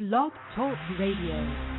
Blog Talk Radio.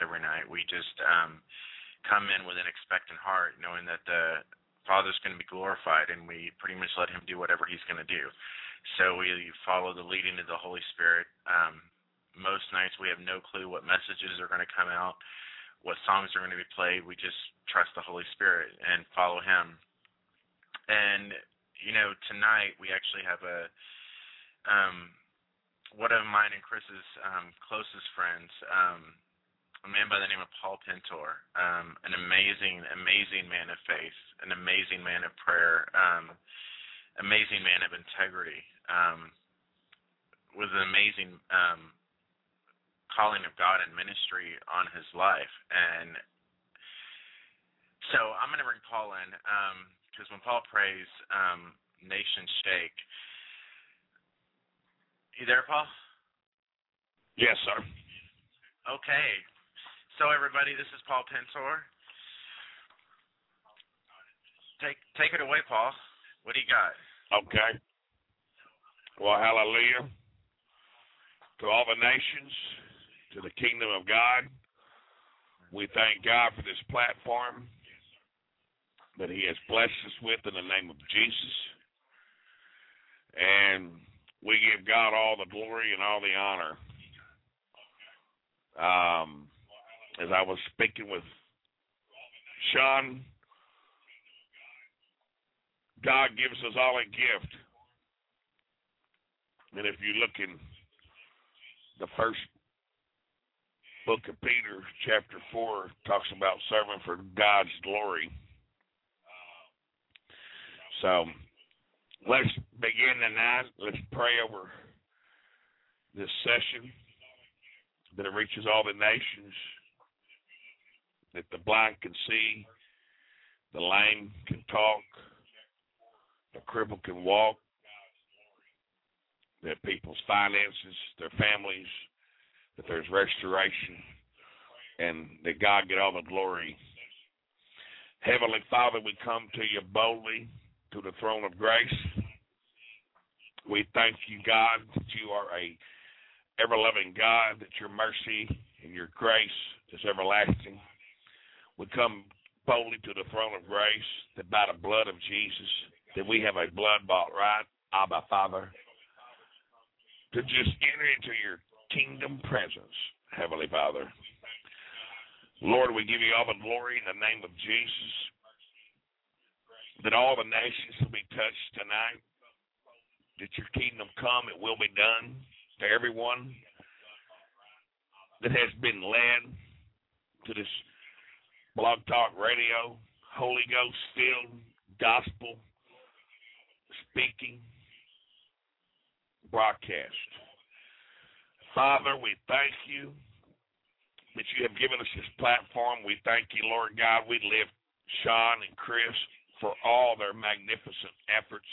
Every night. We just um, come in with an expectant heart, knowing that the Father's going to be glorified, and we pretty much let Him do whatever He's going to do. So we follow the leading of the Holy Spirit. Um, most nights we have no clue what messages are going to come out, what songs are going to be played. We just trust the Holy Spirit and follow Him. And you know, tonight we actually have a um, one of mine and Chris's um, closest friends. Um, a man by the name of Paul Pentor, um, an amazing, amazing man of faith, an amazing man of prayer, um, amazing man of integrity, um, with an amazing um, calling of God and ministry on his life. And so I'm going to bring Paul in because um, when Paul prays, um, nations shake. You there, Paul? Yes, sir. Okay. So everybody, this is Paul Pensor. Take take it away, Paul. What do you got? Okay. Well, hallelujah. To all the nations, to the kingdom of God, we thank God for this platform that He has blessed us with in the name of Jesus. And we give God all the glory and all the honor. Um, as I was speaking with Shaun, God gives us all a gift. And if you look in the first book of Peter, chapter 4, talks about serving for God's glory. So let's begin tonight. Let's pray over this session that it reaches all the nations, that the blind can see, the lame can talk, the cripple can walk, that people's finances, their families, that there's restoration, and that God get all the glory. Heavenly Father, we come to you boldly to the throne of grace. We thank you, God, that you are a ever loving God, that your mercy and your grace is everlasting. We come boldly to the throne of grace that by the blood of Jesus, that we have a blood bought right, Abba Father, to just enter into your kingdom presence, Heavenly Father. Lord, we give you all the glory in the name of Jesus, that all the nations will be touched tonight, that your kingdom come, it will be done to everyone that has been led to this blog talk radio, Holy Ghost filled gospel speaking broadcast. Father, we thank you that you have given us this platform. We thank you, Lord God. We lift Shaun and Chris for all their magnificent efforts.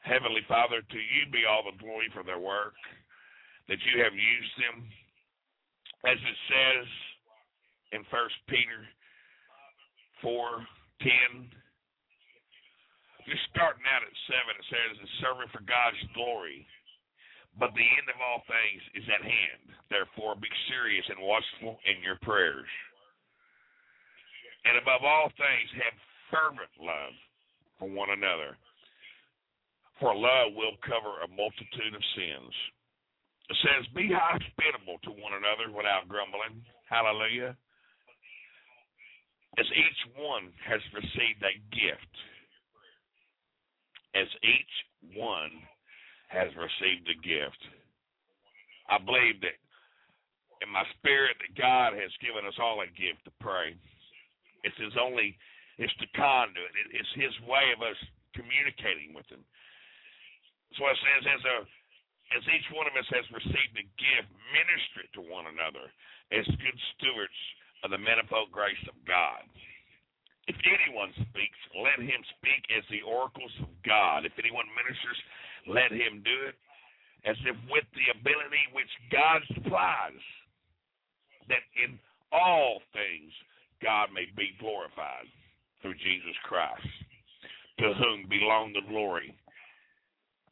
Heavenly Father, to you be all the glory for their work, that you have used them. As it says in First Peter four ten, just starting out at seven, it says, "Is serving for God's glory." But the end of all things is at hand. Therefore, be serious and watchful in your prayers. And above all things, have fervent love for one another. For love will cover a multitude of sins. It says, Be hospitable to one another without grumbling. Hallelujah. As each one has received a gift, as each one has received a gift. I believe that in my spirit that God has given us all a gift to pray. It's his only it's the conduit. It's his way of us communicating with him. So it says as a as each one of us has received a gift, minister it to one another as good stewards of the manifold grace of God. If anyone speaks, let him speak as the oracles of God. If anyone ministers, let him do it as if with the ability which God supplies, that in all things God may be glorified through Jesus Christ, to whom belong the glory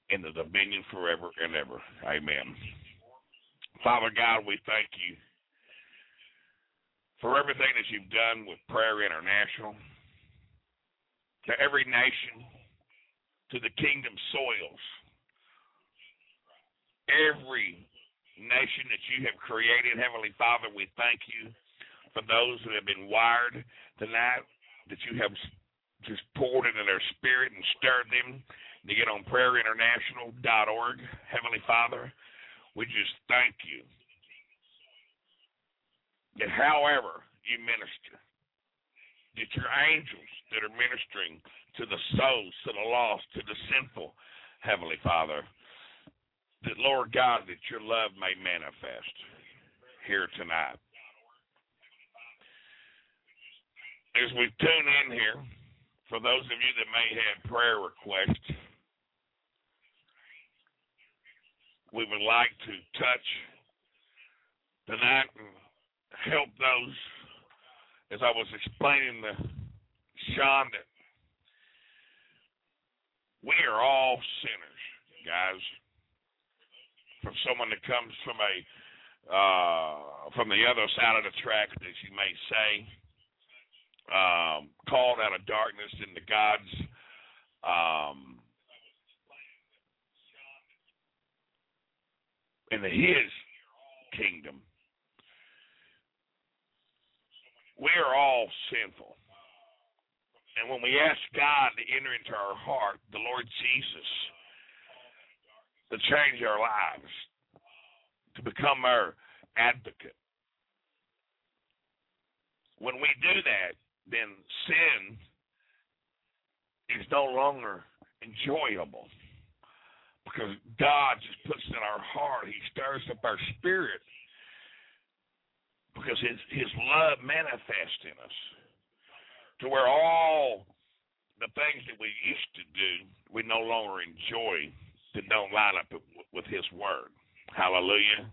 and the dominion forever and ever. Amen. Father God, we thank you for everything that you've done with Prayer International, to every nation, to the kingdom soils every nation that you have created. Heavenly Father, we thank you for those who have been wired tonight, that you have just poured into their spirit and stirred them to get on prayerinternational.org. Heavenly Father, we just thank you that however you minister, that your angels that are ministering to the souls, to the lost, to the sinful, Heavenly Father, that Lord God, that your love may manifest here tonight. As we tune in here, for those of you that may have prayer requests, we would like to touch tonight and help those as I was explaining to Shaun that we are all sinners, guys. From someone that comes from a uh, from the other side of the track, as you may say, um, called out of darkness into God's um, into His kingdom. We are all sinful. And when we ask God to enter into our heart, the Lord Jesus, to change our lives, to become our advocate, when we do that, then sin is no longer enjoyable because God just puts in our heart. He stirs up our spirit because His His love manifests in us to where all the things that we used to do we no longer enjoy that don't line up with His Word. Hallelujah.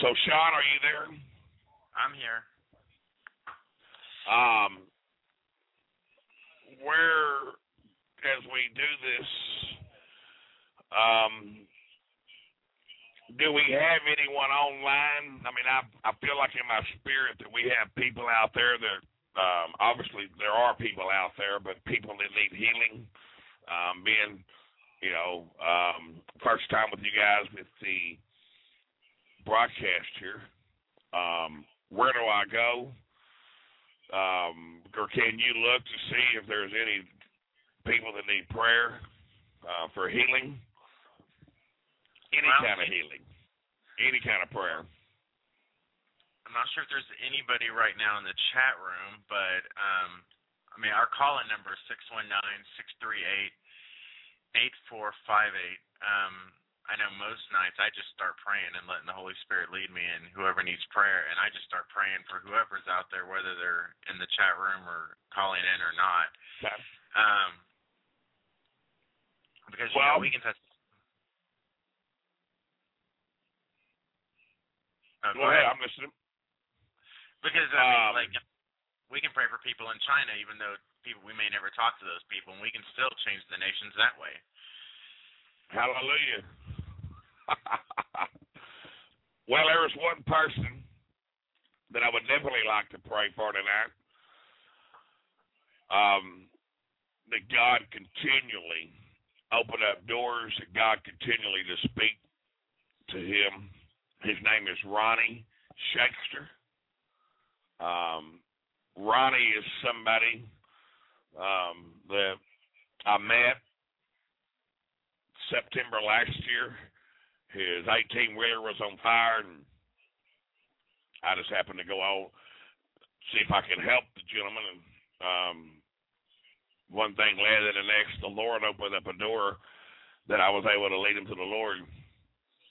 So, Shaun, are you there? I'm here. Um, where, as we do this, um, do we have anyone online? I mean, I I feel like in my spirit that we have people out there that um, obviously there are people out there, but people that need healing. Um, being, you know, um, first time with you guys with the broadcast here. Um, where do I go? Um, or can you look to see if there's any people that need prayer uh, for healing? Any Well, kind of healing, any kind of prayer. I'm not sure if there's anybody right now in the chat room, but um, I mean, our call-in number is six one nine six three eight eight four five eight. Um, I know most nights I just start praying and letting the Holy Spirit lead me, and whoever needs prayer, and I just start praying for whoever's out there, whether they're in the chat room or calling in or not. Okay. Um, because you Well- know we can touch. Go ahead. I'm listening. Because I mean, Um, like, we can pray for people in China, even though people we may never talk to those people, and we can still change the nations that way. Hallelujah. well, there is one person that I would definitely like to pray for tonight. Um, that God continually open up doors, that God continually to speak to him. His name is Ronnie Shakespeare. Um, Ronnie is somebody um, that I met September last year. His 18 wheeler was on fire, and I just happened to go out see if I could help the gentleman. And um, one thing led to the next. The Lord opened up a door that I was able to lead him to the Lord.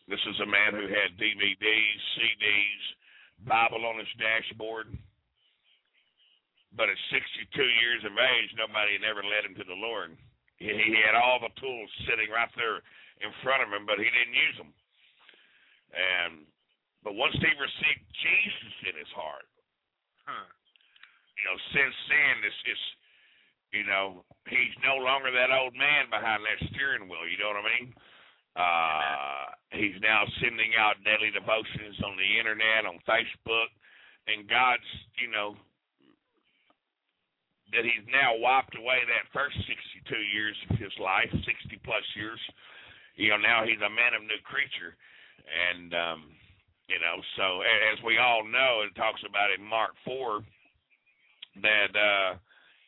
This is a man who had DVDs, CDs, Bible on his dashboard. But at 62 years of age, nobody had ever led him to the Lord. He, he had all the tools sitting right there in front of him, but he didn't use them. And but once he received Jesus in his heart, Huh. you know, since then, it's it's you know, he's no longer that old man behind that steering wheel. You know what I mean? Uh, he's now sending out daily devotions on the internet, on Facebook, and God's, you know, that he's now wiped away that first 62 years of his life, 60 plus years. You know, now he's a man of new creature, and um, you know, so as we all know, it talks about in Mark four that uh,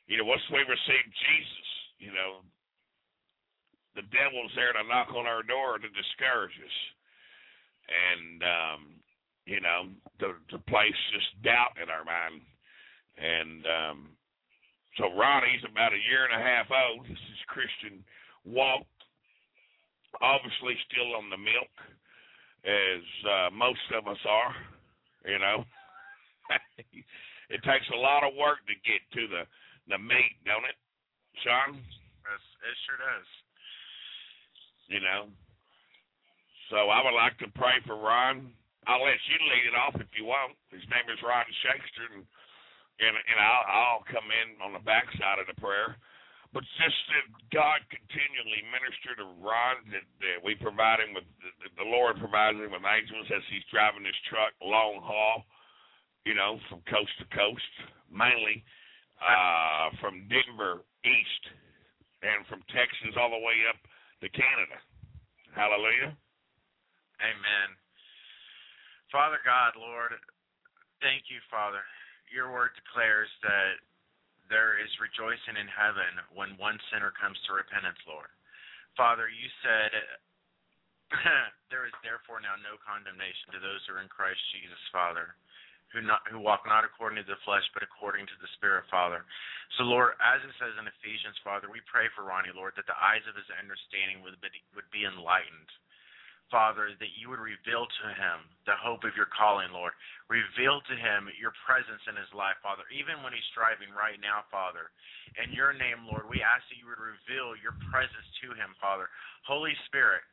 you know once we receive Jesus, you know, the devil's there to knock on our door to discourage us, and um, you know, to to place just doubt in our mind, and um, so Ronnie's about a year and a half old. This is Christian walk, obviously still on the milk, as uh, most of us are. You know, it takes a lot of work to get to the the meat, don't it, Shaun? Yes, it sure does. You know. So I would like to pray for Ron. I'll let you lead it off if you want. His name is Ron Shakespeare, and and, and I'll, I'll come in on the backside of the prayer. But just that God continually minister to Ron, that, that we provide him with, that the Lord provides him with angels as he's driving his truck long haul, you know, from coast to coast, mainly uh, from Denver east and from Texas all the way up to Canada. Hallelujah. Amen. Father God, Lord, thank you, Father. Your word declares that there is rejoicing in heaven when one sinner comes to repentance, Lord. Father, you said, There is therefore now no condemnation to those who are in Christ Jesus, Father, who not who walk not according to the flesh, but according to the Spirit, Father. So, Lord, as it says in Ephesians, Father, we pray for Ronnie, Lord, that the eyes of his understanding would be, would be enlightened. Father, that you would reveal to him the hope of your calling, Lord. Reveal to him your presence in his life, Father, even when he's striving right now, Father. In your name, Lord, we ask that you would reveal your presence to him, Father. Holy Spirit,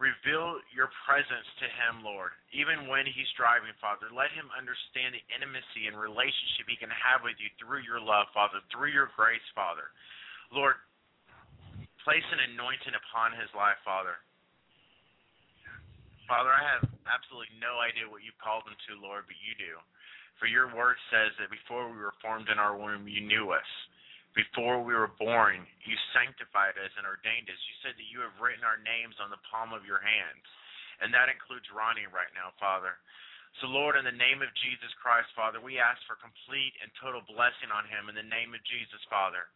reveal your presence to him, Lord, even when he's driving, Father. Let him understand the intimacy and relationship he can have with you through your love, Father, through your grace, Father. Lord, place an anointing upon his life, Father. Father, I have absolutely no idea what you called him to, Lord, but you do. For your word says that before we were formed in our womb, you knew us. Before we were born, you sanctified us and ordained us. You said that you have written our names on the palm of your hands. And that includes Ronnie right now, Father. So, Lord, in the name of Jesus Christ, Father, we ask for complete and total blessing on him in the name of Jesus, Father.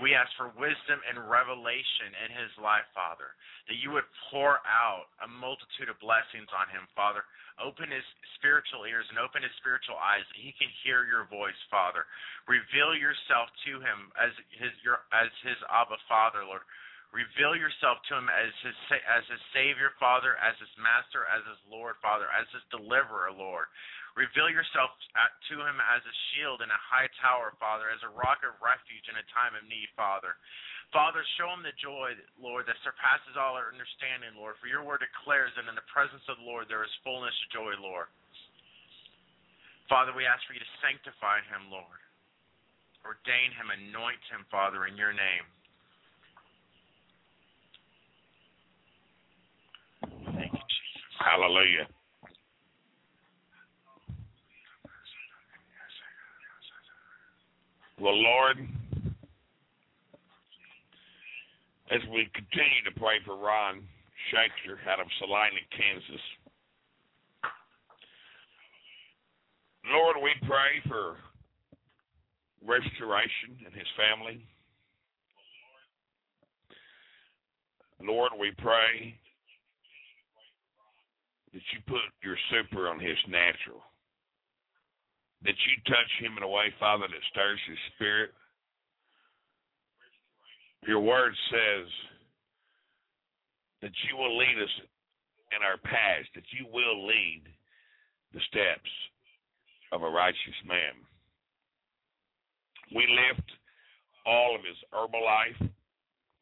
We ask for wisdom and revelation in his life, Father, that you would pour out a multitude of blessings on him, Father. Open his spiritual ears and open his spiritual eyes that he can hear your voice, Father. Reveal yourself to him as his your as his Abba Father, Lord. Reveal yourself to him as his as his Savior, Father, as his Master, as his Lord, Father, as his Deliverer, Lord. Reveal yourself to him as a shield and a high tower, Father, as a rock of refuge in a time of need, Father. Father, show him the joy, Lord, that surpasses all our understanding, Lord. For your word declares that in the presence of the Lord there is fullness of joy, Lord. Father, we ask for you to sanctify him, Lord. Ordain him, anoint him, Father, in your name. Thank you, Jesus. Hallelujah. Well, Lord, as we continue to pray for Ron Shakespeare out of Salina, Kansas, Lord, we pray for restoration in his family. Lord, we pray that you put your super on his natural that you touch him in a way, Father, that stirs his spirit. Your word says that you will lead us in our paths, that you will lead the steps of a righteous man. We lift all of his herbal life,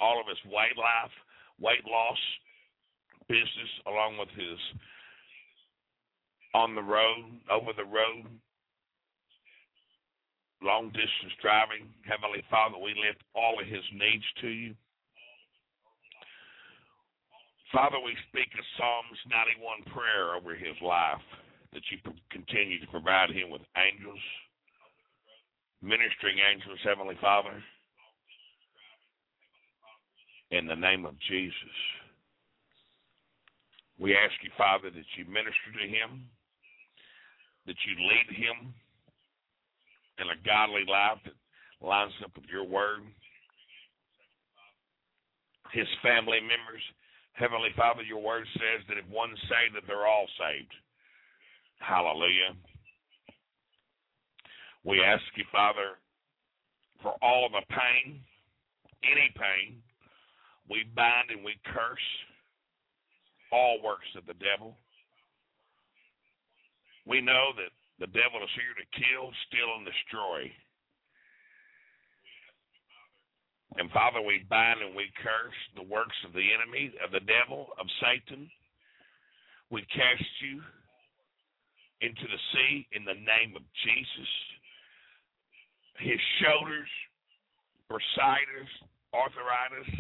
all of his weight life, weight loss business, along with his on the road, over the road long distance driving. Heavenly Father, we lift all of his needs to you. Father, we speak a Psalms 91 prayer over his life that you continue to provide him with angels, ministering angels, Heavenly Father, in the name of Jesus. We ask you, Father, that you minister to him, that you lead him and a godly life that lines up with your word. His family members, Heavenly Father, your word says that if one's saved, that they're all saved. Hallelujah. We ask you, Father, for all of the pain, any pain, we bind and we curse all works of the devil. We know that the devil is here to kill, steal, and destroy. And Father, we bind and we curse the works of the enemy, of the devil, of Satan, We cast you into the sea in the name of Jesus. His shoulders, bursitis, arthritis,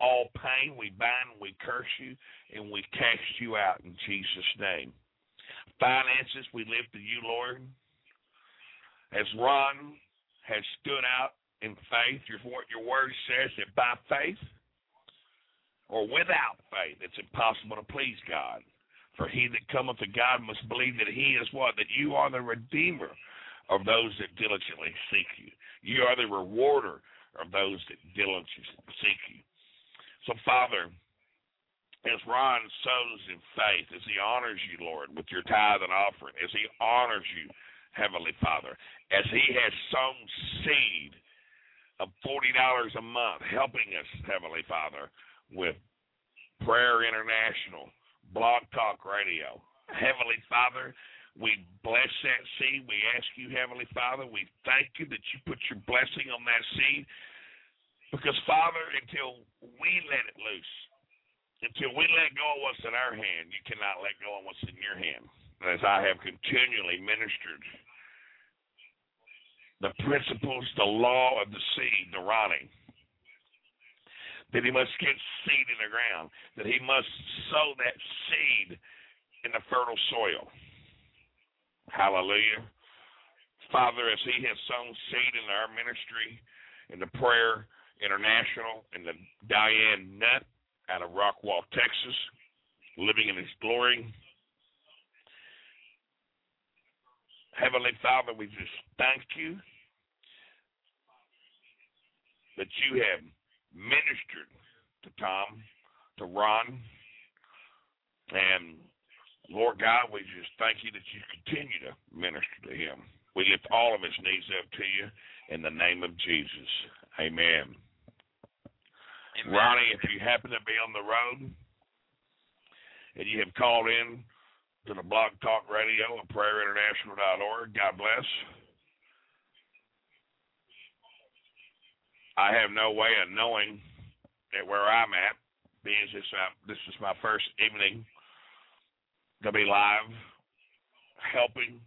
all pain, we bind, and we curse you, and we cast you out in Jesus' name. Finances, we lift to you, Lord. As Ron has stood out in faith, your, your word says that by faith or without faith, it's impossible to please God. For he that cometh to God must believe that he is what? That you are the redeemer of those that diligently seek you. You are the rewarder of those that diligently seek you. So, Father, as Ron sows in faith, as he honors you, Lord, with your tithe and offering, as he honors you, Heavenly Father, as he has sown seed of $40 a month, helping us, Heavenly Father, with Prayer International, Blog Talk Radio. Heavenly Father, we bless that seed. We ask you, Heavenly Father, we thank you that you put your blessing on that seed. Because, Father, until we let it loose, until we let go of what's in our hand, you cannot let go of what's in your hand. As I have continually ministered the principles, the law of the seed, the rotting, that he must get seed in the ground, that he must sow that seed in the fertile soil. Hallelujah. Father, as he has sown seed in our ministry, in the prayer International in the Diane Nutt out of Rockwall, Texas, living and exploring. Heavenly Father, we just thank you that you have ministered to Tom, to Ron, and Lord God, we just thank you that you continue to minister to him. We lift all of his needs up to you in the name of Jesus. Amen. Amen. Ronnie, if you happen to be on the road and you have called in to the Blog Talk Radio at PrayerInternational.org, God bless. I have no way of knowing that where I'm at, being this, uh, this is my first evening to be live, helping,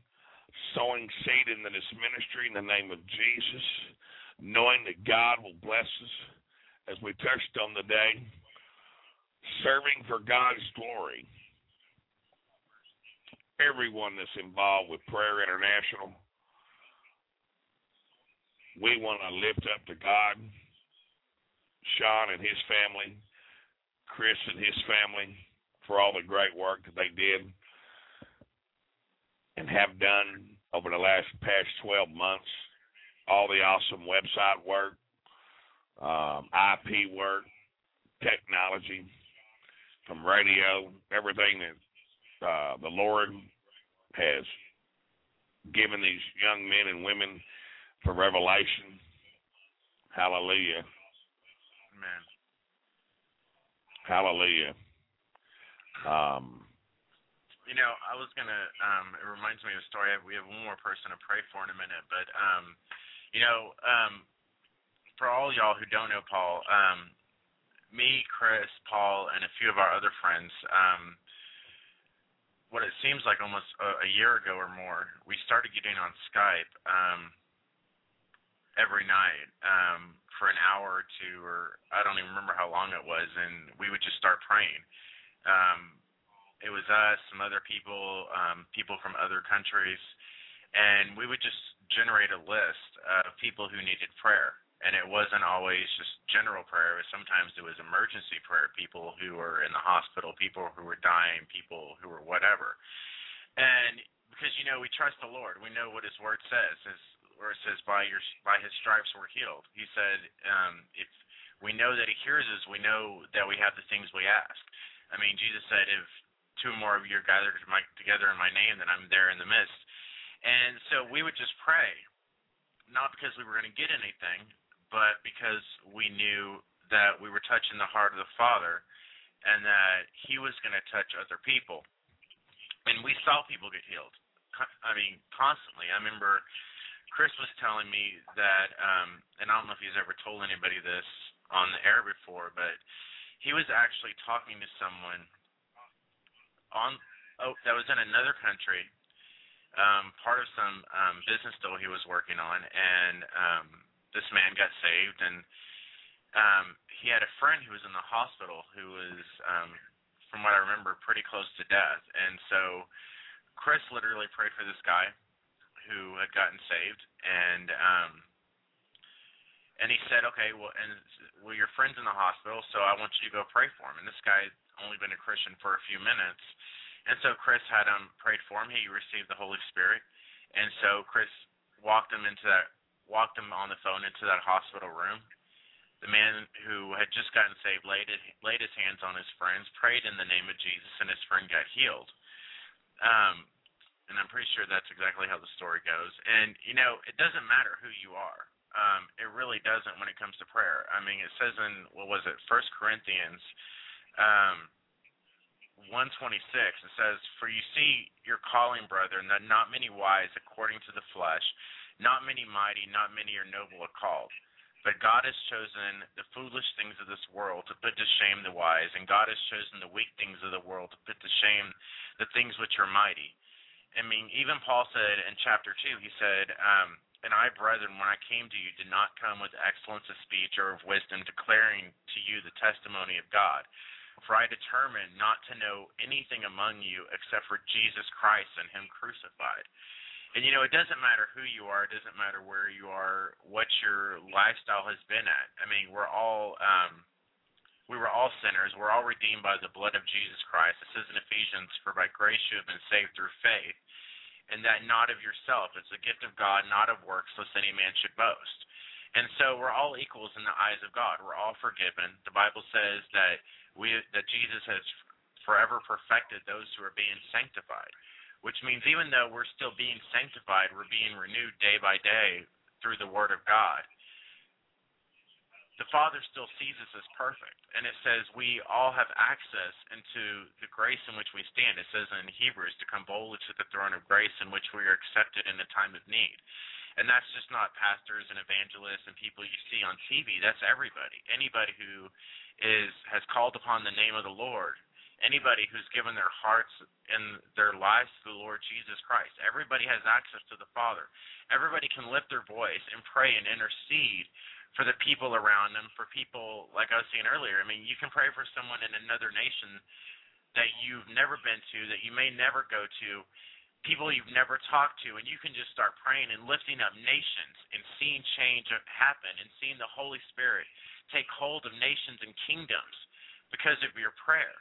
sowing seed into this ministry in the name of Jesus, knowing that God will bless us as we touched on the day, serving for God's glory. Everyone that's involved with Prayer International, we want to lift up to God, Shaun and his family, Chris and his family, for all the great work that they did and have done over the last past 12 months. All the awesome website work, um, IP work, technology, from radio, everything that uh, the Lord has given these young men and women for revelation. Hallelujah. Amen. Hallelujah. Um, You know, I was gonna. Um, it reminds me of a story. We have one more person to pray for in a minute, but um, you know, um, for all y'all who don't know Paul, um, me, Chris, Paul, and a few of our other friends, um, what it seems like almost a, a year ago or more, we started getting on Skype um, every night um, for an hour or two, or I don't even remember how long it was, and we would just start praying. Um, it was us, some other people, um, people from other countries, and we would just generate a list of people who needed prayer. And it wasn't always just general prayer. Was sometimes it was emergency prayer. People who were in the hospital, people who were dying, people who were whatever. And because you know we trust the Lord, we know what His Word says. His, where it says, "By your by His stripes we're healed." He said, um, "If we know that He hears us, we know that we have the things we ask." I mean, Jesus said, "If two or more of you are gathered together in my name, then I'm there in the midst." And so we would just pray, not because we were going to get anything, but because we knew that we were touching the heart of the Father and that He was going to touch other people. And we saw people get healed. I mean, constantly. I remember Chris was telling me that, um, and I don't know if he's ever told anybody this on the air before, but he was actually talking to someone on oh that was in another country, um, part of some um, business deal he was working on, and um, this man got saved, and um, he had a friend who was in the hospital who was, um, from what I remember, pretty close to death, and so Chris literally prayed for this guy who had gotten saved, and um, and he said, okay, well, and well, your friend's in the hospital, so I want you to go pray for him. And this guy had only been a Christian for a few minutes, and so Chris had him prayed for him. He received the Holy Spirit, and so Chris walked him into that, walked him on the phone into that hospital room. The man who had just gotten saved laid laid his hands on his friends, prayed in the name of Jesus, and his friend got healed. Um, and I'm pretty sure that's exactly how the story goes. And you know, it doesn't matter who you are. Um, it really doesn't when it comes to prayer. I mean, it says in what was it, First Corinthians, um, 126. It says, "For you see your calling, brethren, that not many wise according to the flesh, not many mighty, not many are noble are called." But God has chosen the foolish things of this world to put to shame the wise, and God has chosen the weak things of the world to put to shame the things which are mighty. I mean, even Paul said in chapter 2, he said, um, And I, brethren, when I came to you, did not come with excellence of speech or of wisdom, declaring to you the testimony of God. For I determined not to know anything among you except for Jesus Christ and Him crucified. And you know, it doesn't matter who you are, it doesn't matter where you are, what your lifestyle has been at. I mean, we're all um we were all sinners. We're all redeemed by the blood of Jesus Christ. It says in Ephesians, For by grace you have been saved through faith, and that not of yourself. It's a gift of God, not of works, lest any man should boast. And so we're all equals in the eyes of God. We're all forgiven. The Bible says that we that Jesus has forever perfected those who are being sanctified which means even though we're still being sanctified, we're being renewed day by day through the Word of God. The Father still sees us as perfect. And it says we all have access into the grace in which we stand. It says in Hebrews to come boldly to the throne of grace in which we are accepted in a time of need. And that's just not pastors and evangelists and people you see on TV. That's everybody. Anybody who is has called upon the name of the Lord anybody who's given their hearts and their lives to the Lord Jesus Christ. Everybody has access to the Father. Everybody can lift their voice and pray and intercede for the people around them, for people like I was saying earlier. I mean, you can pray for someone in another nation that you've never been to, that you may never go to, people you've never talked to, and you can just start praying and lifting up nations and seeing change happen and seeing the Holy Spirit take hold of nations and kingdoms because of your prayer.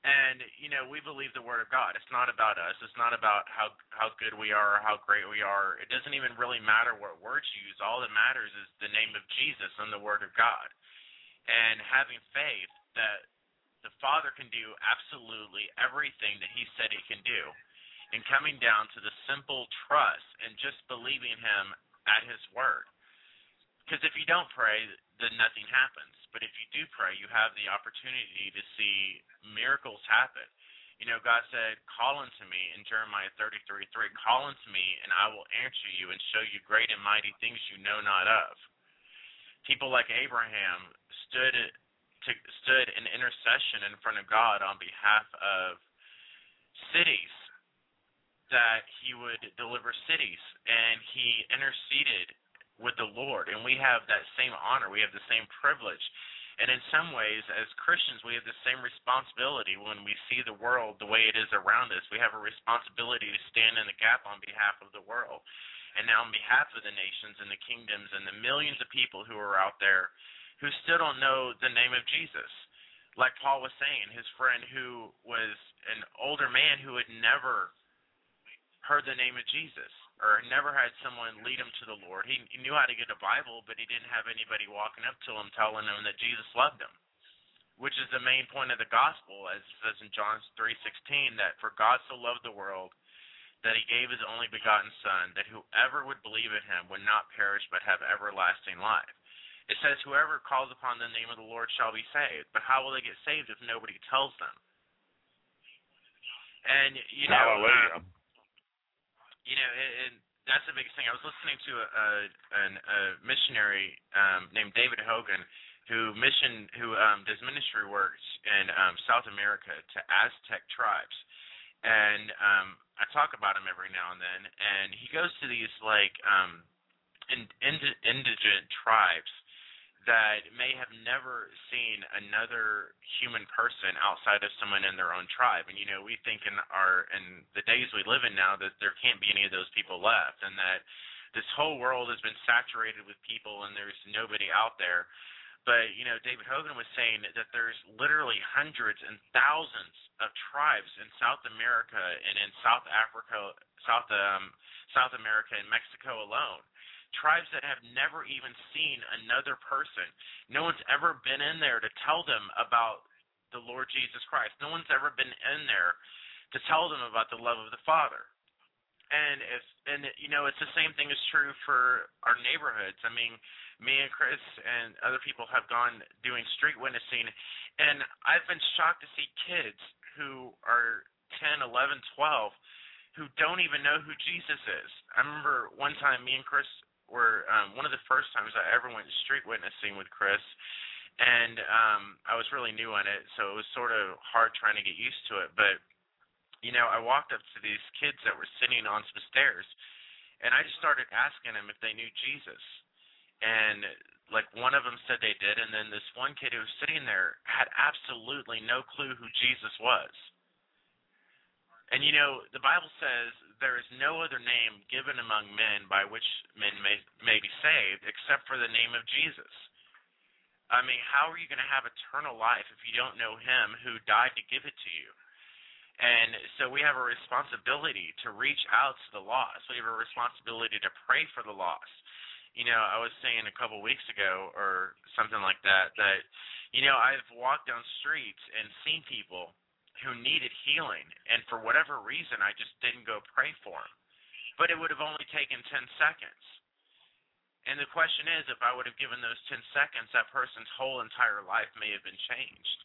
And you know, we believe the word of God. It's not about us. It's not about how how good we are or how great we are. It doesn't even really matter what words you use. All that matters is the name of Jesus and the word of God. And having faith that the Father can do absolutely everything that he said he can do. And coming down to the simple trust and just believing him at his word. Because if you don't pray, then nothing happens. But if you do pray, you have the opportunity to see miracles happen. You know, God said, Call unto me in Jeremiah 33 3, Call unto me, and I will answer you and show you great and mighty things you know not of. People like Abraham stood to, stood in intercession in front of God on behalf of cities that he would deliver cities and he interceded with the Lord, and we have that same honor, we have the same privilege. And in some ways, as Christians, we have the same responsibility when we see the world the way it is around us. We have a responsibility to stand in the gap on behalf of the world. And now, on behalf of the nations and the kingdoms and the millions of people who are out there who still don't know the name of Jesus. Like Paul was saying, his friend who was an older man who had never heard the name of Jesus or never had someone lead him to the Lord. He, he knew how to get a Bible, but he didn't have anybody walking up to him telling him that Jesus loved him, which is the main point of the gospel, as it says in John 3:16, that for God so loved the world that he gave his only begotten Son, that whoever would believe in him would not perish but have everlasting life. It says, Whoever calls upon the name of the Lord shall be saved. But how will they get saved if nobody tells them? And you know, Hallelujah. um, you know, and, and that's the biggest thing. I was listening to a, a, an, a missionary um, named David Hogan, who mission who um, does ministry works in um, South America to Aztec tribes, and um, I talk about him every now and then. And he goes to these like um, in, ind- indigent tribes that may have never seen another human person outside of someone in their own tribe. And you know, we think in our in the days we live in now that there can't be any of those people left, and that this whole world has been saturated with people, and there's nobody out there. But you know, David Hogan was saying that there's literally hundreds and thousands of tribes in South America and in South Africa, South um, South America and Mexico alone tribes that have never even seen another person. No one's ever been in there to tell them about the Lord Jesus Christ. No one's ever been in there to tell them about the love of the Father. And if and you know, it's the same thing is true for our neighborhoods. I mean, me and Chris and other people have gone doing street witnessing and I've been shocked to see kids who are 10, 11, 12 who don't even know who Jesus is. I remember one time me and Chris were um, one of the first times I ever went street witnessing with Chris, and um, I was really new on it, so it was sort of hard trying to get used to it. But you know, I walked up to these kids that were sitting on some stairs, and I just started asking them if they knew Jesus, and like one of them said they did, and then this one kid who was sitting there had absolutely no clue who Jesus was. And you know, the Bible says there is no other name given among men by which men may may be saved except for the name of Jesus. I mean, how are you going to have eternal life if you don't know him who died to give it to you? And so we have a responsibility to reach out to the lost. We have a responsibility to pray for the lost. You know, I was saying a couple weeks ago or something like that that you know, I've walked down streets and seen people who needed healing, and for whatever reason, I just didn't go pray for him. But it would have only taken 10 seconds. And the question is, if I would have given those 10 seconds, that person's whole entire life may have been changed.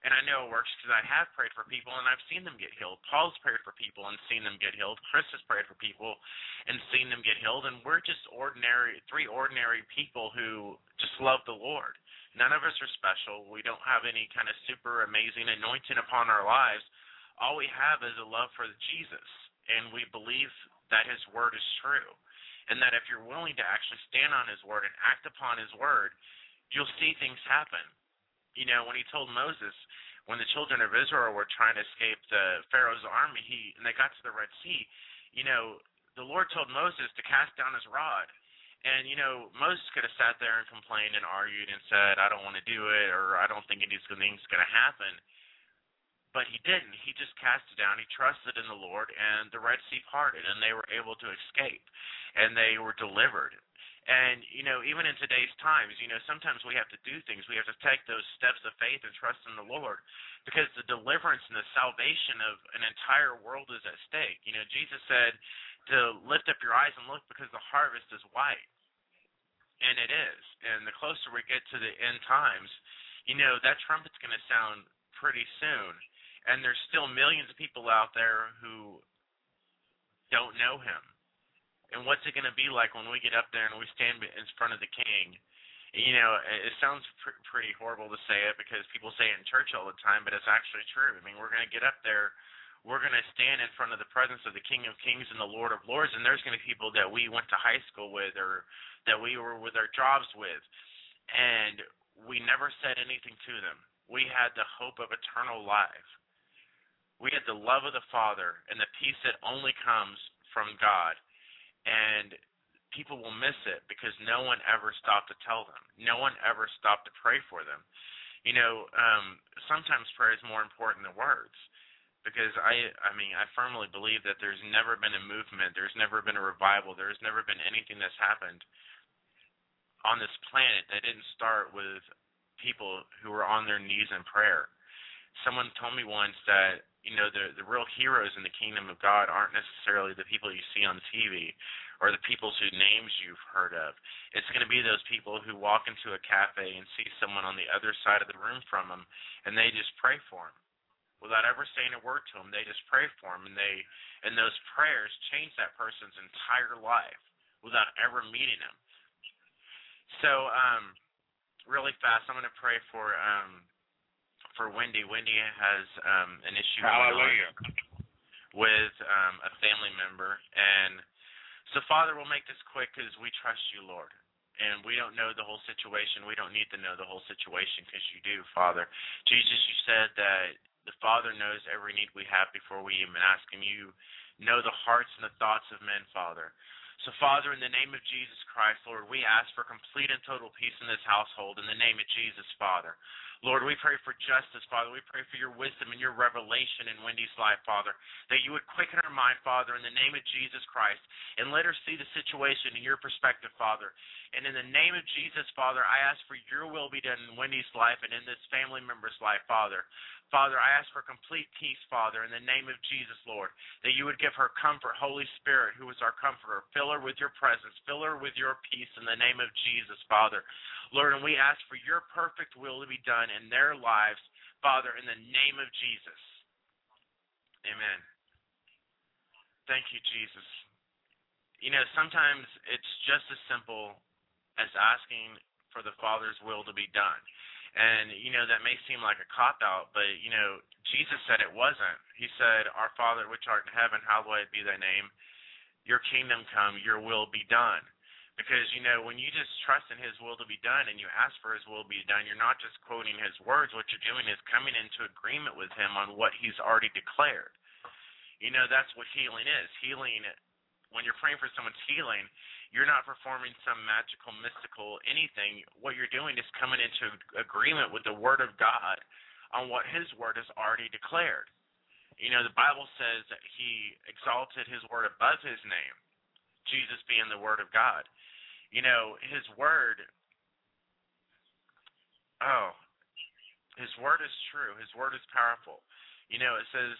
And I know it works because I have prayed for people and I've seen them get healed. Paul's prayed for people and seen them get healed. Chris has prayed for people and seen them get healed. And we're just ordinary, three ordinary people who just love the Lord. None of us are special. We don't have any kind of super amazing anointing upon our lives. All we have is a love for Jesus, and we believe that His word is true. And that if you're willing to actually stand on His word and act upon His word, you'll see things happen. You know, when He told Moses, when the children of Israel were trying to escape the Pharaoh's army, he and they got to the Red Sea, you know, the Lord told Moses to cast down his rod and you know, Moses could have sat there and complained and argued and said, "I don't want to do it," or "I don't think anything's going to happen." But he didn't. He just cast it down. He trusted in the Lord, and the Red Sea parted, and they were able to escape, and they were delivered. And you know, even in today's times, you know, sometimes we have to do things. We have to take those steps of faith and trust in the Lord, because the deliverance and the salvation of an entire world is at stake. You know, Jesus said to lift up your eyes and look because the harvest is white. And it is. And the closer we get to the end times, you know, that trumpet's going to sound pretty soon. And there's still millions of people out there who don't know him. And what's it going to be like when we get up there and we stand in front of the king? You know, it sounds pr- pretty horrible to say it because people say it in church all the time, but it's actually true. I mean, we're going to get up there we're going to stand in front of the presence of the King of Kings and the Lord of Lords, and there's going to be people that we went to high school with or that we were with our jobs with, and we never said anything to them. We had the hope of eternal life. We had the love of the Father and the peace that only comes from God. And people will miss it because no one ever stopped to tell them. No one ever stopped to pray for them. You know, um, sometimes prayer is more important than words because I I mean I firmly believe that there's never been a movement, there's never been a revival, there's never been anything that's happened on this planet that didn't start with people who were on their knees in prayer. Someone told me once that you know the the real heroes in the kingdom of God aren't necessarily the people you see on TV or the people whose names you've heard of. It's going to be those people who walk into a cafe and see someone on the other side of the room from them and they just pray for them without ever saying a word to them. They just pray for them, and they and those prayers change that person's entire life without ever meeting them. So, um, really fast, I'm going to pray for um for Wendy. Wendy has um an issue Hallelujah. with um a family member, and so Father, we'll make this quick because we trust you, Lord. And we don't know the whole situation. We don't need to know the whole situation because you do, Father. Jesus, you said that the Father knows every need we have before we even ask Him. You know the hearts and the thoughts of men, Father. So, Father, in the name of Jesus Christ, Lord, we ask for complete and total peace in this household in the name of Jesus, Father. Lord, we pray for justice, Father. We pray for your wisdom and your revelation in Wendy's life, Father. That you would quicken her mind, Father, in the name of Jesus Christ, and let her see the situation in your perspective, Father. And in the name of Jesus, Father, I ask for your will be done in Wendy's life and in this family member's life, Father. Father, I ask for complete peace, Father, in the name of Jesus, Lord, that you would give her comfort, Holy Spirit, who is our comforter. Fill her with your presence. Fill her with your peace in the name of Jesus, Father. Lord, and we ask for your perfect will to be done in their lives, Father, in the name of Jesus. Amen. Thank you, Jesus. You know, sometimes it's just as simple as asking for the Father's will to be done. And, you know, that may seem like a cop out, but, you know, Jesus said it wasn't. He said, Our Father which art in heaven, hallowed be thy name. Your kingdom come, your will be done. Because, you know, when you just trust in his will to be done and you ask for his will to be done, you're not just quoting his words. What you're doing is coming into agreement with him on what he's already declared. You know, that's what healing is. Healing, when you're praying for someone's healing, you're not performing some magical, mystical anything. What you're doing is coming into agreement with the Word of God on what His Word has already declared. You know, the Bible says that He exalted His Word above His name, Jesus being the Word of God. You know, His Word, oh, His Word is true, His Word is powerful. You know, it says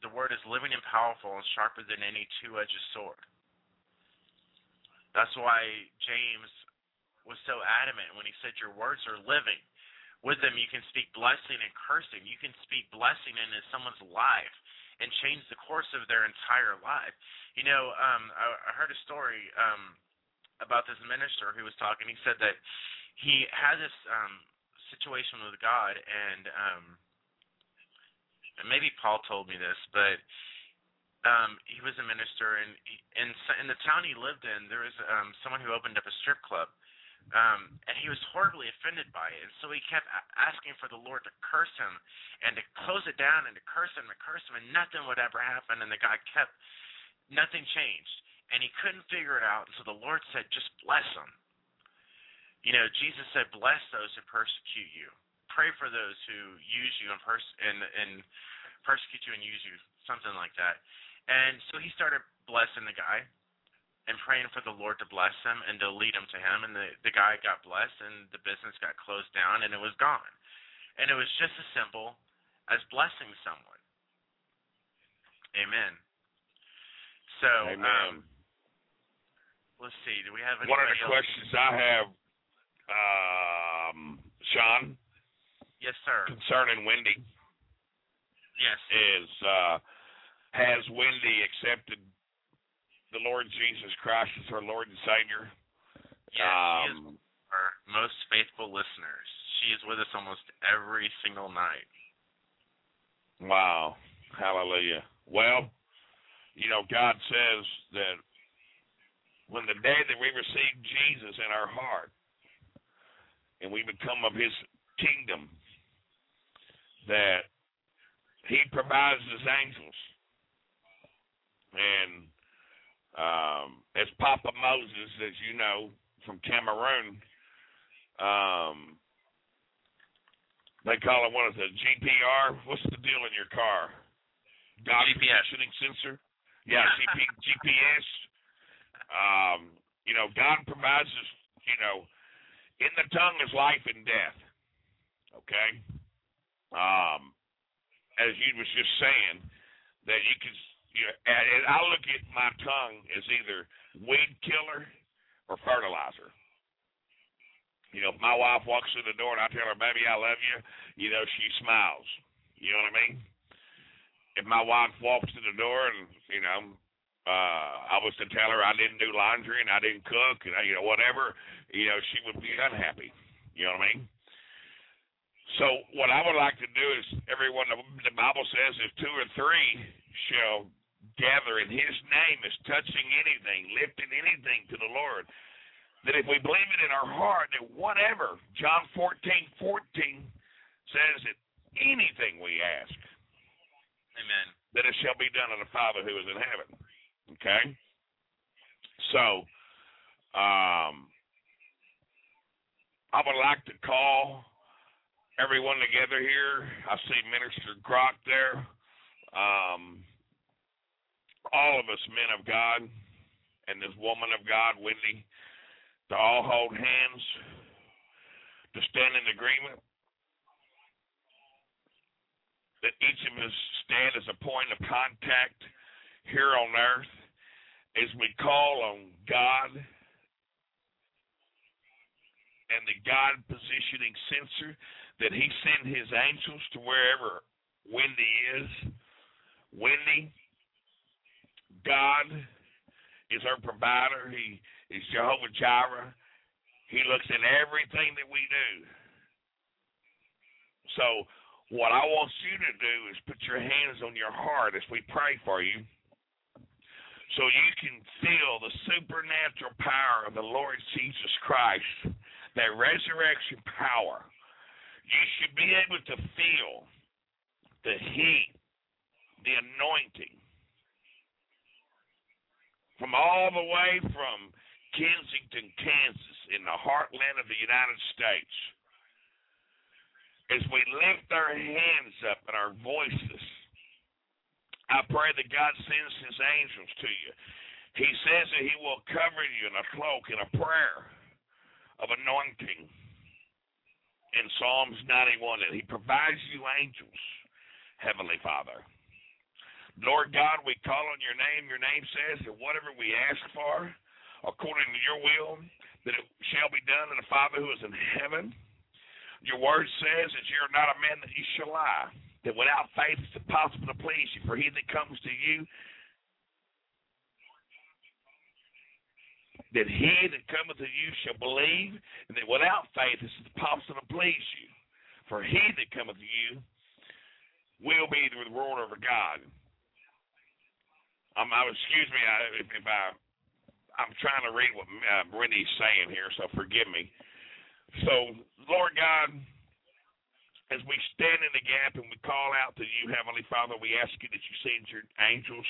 the Word is living and powerful and sharper than any two edged sword. That's why James was so adamant when he said, Your words are living. With them, you can speak blessing and cursing. You can speak blessing into someone's life and change the course of their entire life. You know, um, I, I heard a story um, about this minister who was talking. He said that he had this um, situation with God, and, um, maybe Paul told me this, but um he was a minister and in in the town he lived in there was um someone who opened up a strip club um and he was horribly offended by it and so he kept asking for the lord to curse him and to close it down and to curse him and curse him and nothing would ever happen and the guy kept nothing changed and he couldn't figure it out and so the lord said just bless him you know jesus said bless those who persecute you pray for those who use you and pers- and and persecute you and use you something like that and so he started blessing the guy and praying for the Lord to bless him and to lead him to him. And the, the guy got blessed and the business got closed down and it was gone. And it was just as simple as blessing someone. Amen. So, Amen. Um, let's see. Do we have One of the else? questions I have, um, Shaun, Yes, sir. concerning Wendy Yes. is uh, Has Wendy accepted the Lord Jesus Christ as her Lord and Savior? Yes, she is um, our most faithful listeners. She is with us almost every single night. Wow. Hallelujah. Well, you know, God says that when the day that we receive Jesus in our heart and we become of his kingdom, that he provides his angels. And um, as Papa Moses, as you know, from Cameroon, um, they call it what is it, GPR? What's the deal in your car? God GPS. positioning sensor. Yeah, GP, GPS. Um, you know, God provides us. You know, in the tongue is life and death. Okay. Um, as you was just saying, that you can. You know, and I look at my tongue as either weed killer or fertilizer. You know, if my wife walks through the door and I tell her, "Baby, I love you," you know, she smiles. You know what I mean? If my wife walks through the door and you know, uh, I was to tell her I didn't do laundry and I didn't cook and I, you know whatever, you know, she would be unhappy. You know what I mean? So what I would like to do is everyone the Bible says if two or three shall gather in his name is touching anything, lifting anything to the Lord, that if we believe it in our heart that whatever John fourteen fourteen says that anything we ask, Amen. that it shall be done of the Father who is in heaven. Okay? So um I would like to call everyone together here. I see Minister Croc there. Um, all of us men of God and this woman of God, Wendy, to all hold hands, to stand in agreement. That each of us stand as a point of contact here on earth as we call on God and the God positioning sensor that he send his angels to wherever Wendy is. Wendy, God is her provider. He is Jehovah Jireh. He looks at everything that we do. So, what I want you to do is put your hands on your heart as we pray for you so you can feel the supernatural power of the Lord Jesus Christ, that resurrection power you should be able to feel the heat, the anointing from all the way from Kensington, Kansas, in the heartland of the United States. As we lift our hands up and our voices, I pray that God sends his angels to you. He says that he will cover you in a cloak and a prayer of anointing in Psalms 91 that He provides you angels, Heavenly Father. Lord God, we call on your name. Your name says that whatever we ask for, according to your will, that it shall be done in the Father who is in heaven. Your word says that you're not a man that you shall lie, that without faith it's impossible to please you. For he that comes to you that he that cometh to you shall believe, and that without faith it is impossible to please you. For he that cometh to you will be the rewarder of God. Um, I, excuse me I, if, if I, I'm trying to read what uh, Brandy's saying here, so forgive me. So, Lord God, as we stand in the gap and we call out to you, Heavenly Father, we ask you that you send your angels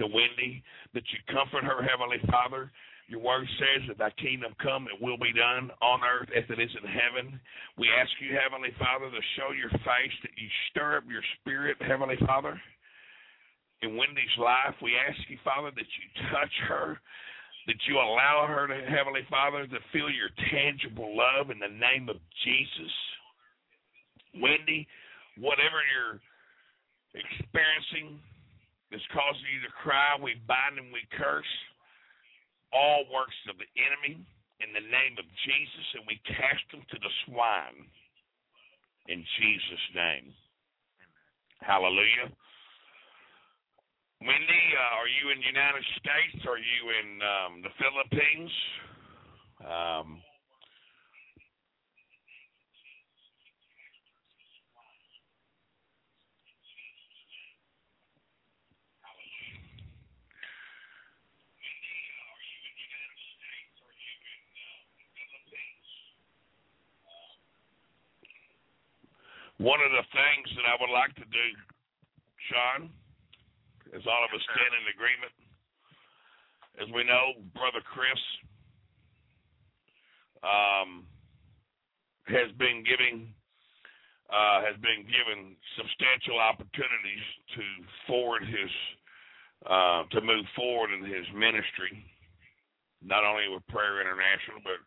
to Wendy, that you comfort her, Heavenly Father, your word says that thy kingdom come, it will be done on earth as it is in heaven. We ask you, Heavenly Father, to show your face, that you stir up your spirit, Heavenly Father. In Wendy's life, we ask you, Father, that you touch her, that you allow her to, Heavenly Father, to feel your tangible love in the name of Jesus. Wendy, whatever you're experiencing that's causing you to cry, we bind and we curse all works of the enemy in the name of Jesus, and we cast them to the swine in Jesus' name. Hallelujah. Wendy, uh, are you in the United States? Are you in um, the Philippines? Um, One of the things that I would like to do, Shaun, is all of us stand in agreement. As we know, Brother Chris um, has been giving uh, has been given substantial opportunities to forward his uh, to move forward in his ministry, not only with Prayer International, but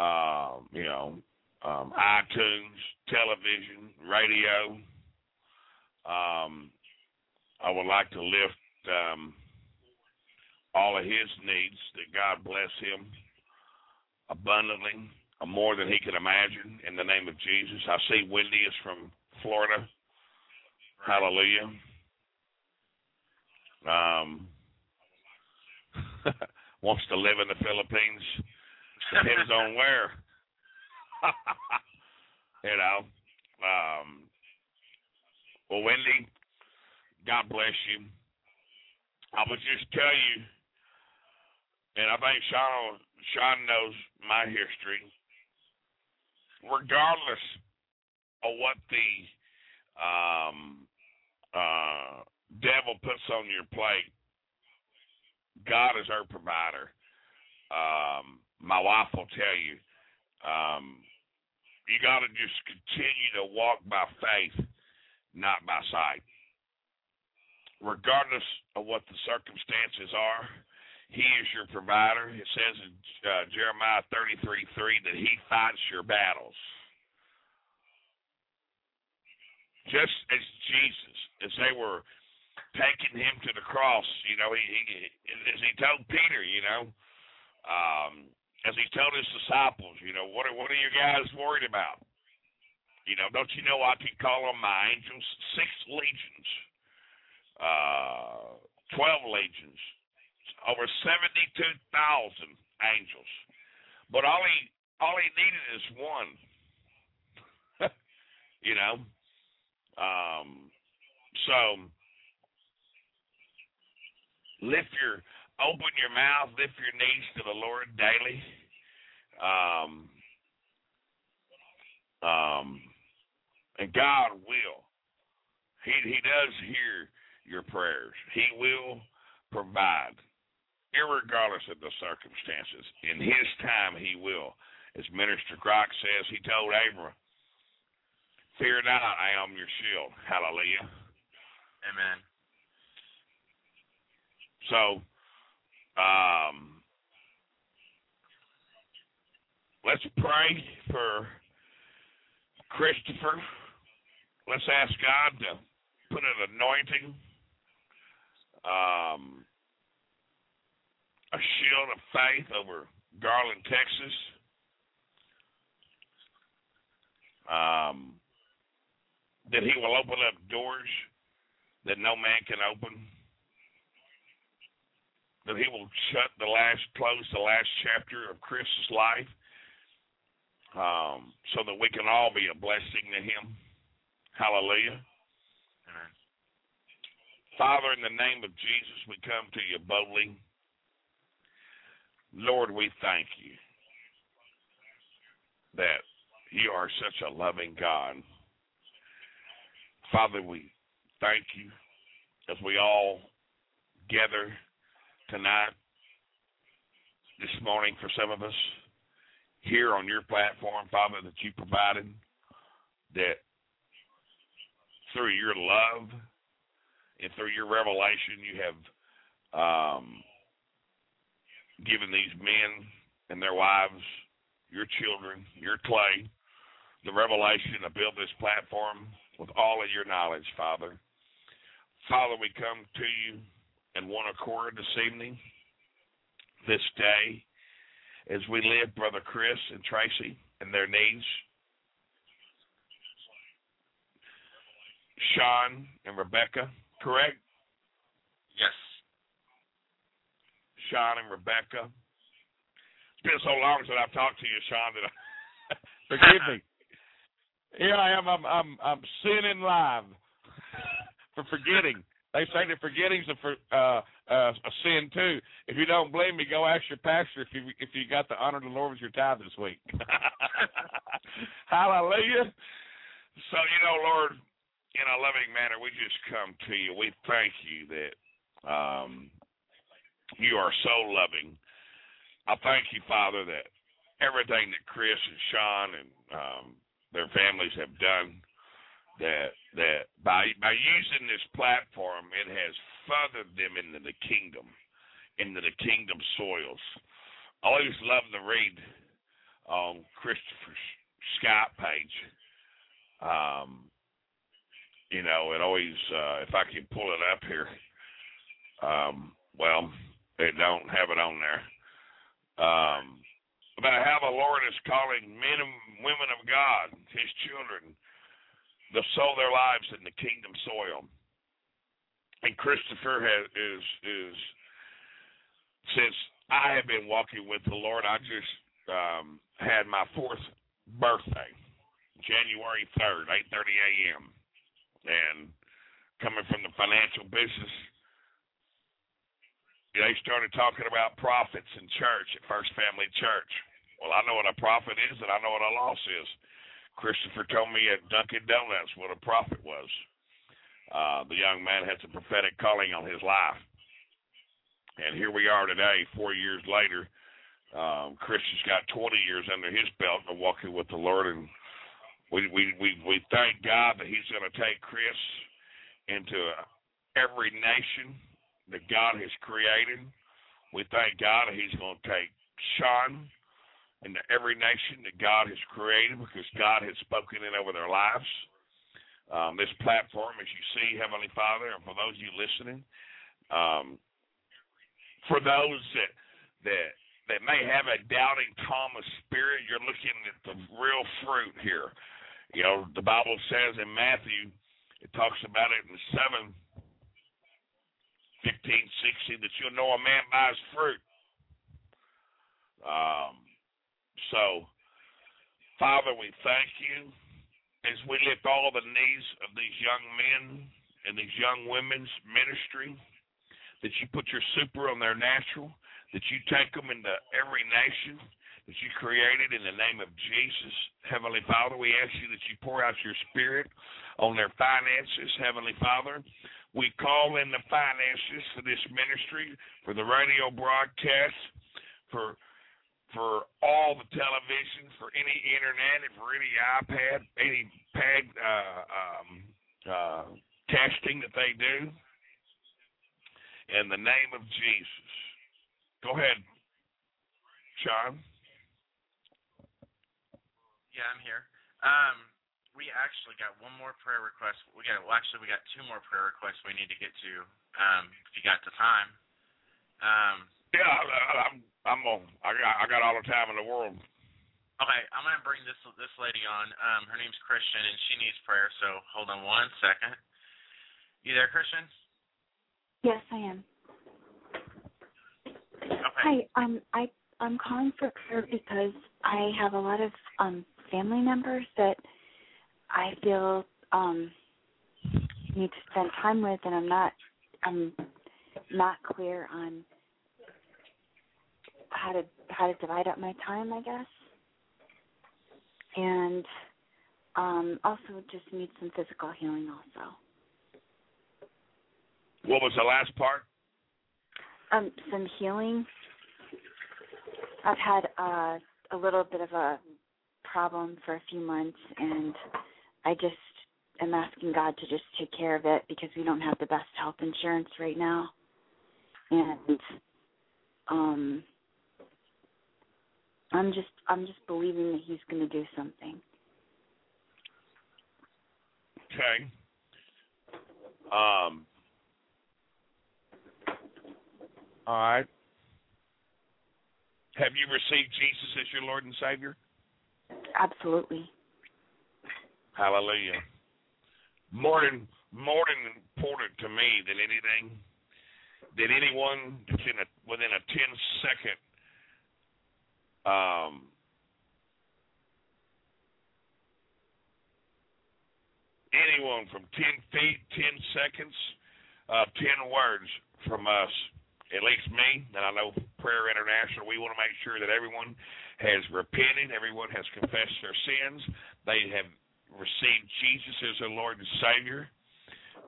uh, you know um, iTunes, television, radio. Um, I would like to lift um, all of his needs, that God bless him abundantly, uh, more than he can imagine, in the name of Jesus. I see Wendy is from Florida. Hallelujah. Um, wants to live in the Philippines. Depends on where. you know. Um, well, Wendy, God bless you. I would just tell you, and I think Shaun Shaun knows my history. Regardless of what the um, uh, devil puts on your plate, God is our provider. Um, my wife will tell you, um, you got to just continue to walk by faith, not by sight. Regardless of what the circumstances are, He is your provider. It says in uh, Jeremiah 33 3 that He fights your battles. Just as Jesus, as they were taking him to the cross, you know, he, he as he told Peter, you know, um, as he told his disciples, you know, what are what are you guys worried about? You know, don't you know I can call on my angels? Six legions, uh, twelve legions, over seventy-two thousand angels. But all he all he needed is one. you know, um, so lift your open your mouth, lift your knees to the Lord daily. Um, um, and God will. He He does hear your prayers. He will provide, irregardless of the circumstances. In His time, He will. As Minister Croc says, He told Abram, "Fear not, I am your shield." Hallelujah. Amen. So, um, let's pray for Christopher. Let's ask God to put an anointing, um, a shield of faith over Garland, Texas. Um, that He will open up doors that no man can open that he will shut the last, close the last chapter of Chris's life, um, so that we can all be a blessing to him. Hallelujah. Amen. Father, in the name of Jesus, we come to you boldly. Lord, we thank you that you are such a loving God. Father, we thank you as we all gather tonight, this morning for some of us here on your platform, Father, that you provided, that through your love and through your revelation, you have um, given these men and their wives, your children, your clay, the revelation to build this platform with all of your knowledge, Father. Father, we come to you in one accord this evening, this day, as we lift Brother Chris and Tracy and their needs. Shaun and Rebecca, correct? Yes. Shaun and Rebecca. It's been so long since I've talked to you, Shaun, that I forgive me. Here I am. I'm I'm I'm sinning live for forgetting. They say that forgetting's a uh, uh, a sin too. If you don't believe me, go ask your pastor if you if you got the honor the Lord with your tithe this week. Hallelujah. So you know, Lord, in a loving manner, we just come to you. We thank you that um, you are so loving. I thank you, Father, that everything that Chris and Shaun and um, their families have done that that by by using this platform, it has furthered them into the kingdom, into the kingdom soils. I always love to read on Christopher's Skype page. Um, you know, it always uh, if I can pull it up here. Um, well, they don't have it on there. Um, about how the Lord is calling men and women of God, His children, to sow their lives in the kingdom soil. And Christopher has, is is since I have been walking with the Lord, I just um, had my fourth birthday, January 3rd, 8:30 a.m. And coming from the financial business, they started talking about prophets in church at First Family Church. Well, I know what a prophet is, and I know what a loss is. Christopher told me at Dunkin' Donuts what a prophet was. Uh, the young man had some prophetic calling on his life. And here we are today, four years later. Um, Chris has got 20 years under his belt of walking with the Lord, and we we we, we thank God that He's going to take Chris into every nation that God has created. We thank God that He's going to take Shaun into every nation that God has created because God has spoken in over their lives. Um, this platform, as you see, Heavenly Father, and for those of you listening, um, for those that that that may have a doubting Thomas spirit, you're looking at the real fruit here. You know, the Bible says in Matthew, it talks about it in 7, 15, 16, that you'll know a man by his fruit. Um, so, Father, we thank you as we lift all the needs of these young men and these young women's ministry that you put your super on their natural, that you take them into every nation that you created in the name of Jesus. Heavenly Father, we ask you that you pour out your spirit on their finances, Heavenly Father. We call in the finances for this ministry, for the radio broadcast, for for all the television, for any internet, and for any iPad, any pad uh, um, uh, casting that they do in the name of Jesus. Go ahead, Shaun. Yeah, I'm here. Um, we actually got one more prayer request. We got well, actually we got two more prayer requests we need to get to. Um, if you got the time. Um, yeah, I, I'm. I'm on. I got. I got all the time in the world. Okay, I'm gonna bring this this lady on. Um, her name's Christian, and she needs prayer. So hold on one second. You there, Christian? Yes, I am. Okay. Hi, um, I I'm calling for prayer because I have a lot of um family members that I feel um need to spend time with, and I'm not I'm not clear on how to how to divide up my time, I guess, and um also just need some physical healing also. What was the last part? Um, some healing. I've had uh, a little bit of a problem for a few months, and I just am asking God to just take care of it because we don't have the best health insurance right now, and um, I'm just I'm just believing that He's going to do something. Okay. Um. All right. Have you received Jesus as your Lord and Savior? Absolutely. Hallelujah. More than more than important to me than anything that anyone that's in a within a ten second um anyone from ten feet, ten seconds, uh, ten words from us at least me, and I know Prayer International, we want to make sure that everyone has repented, everyone has confessed their sins, they have received Jesus as their Lord and Savior.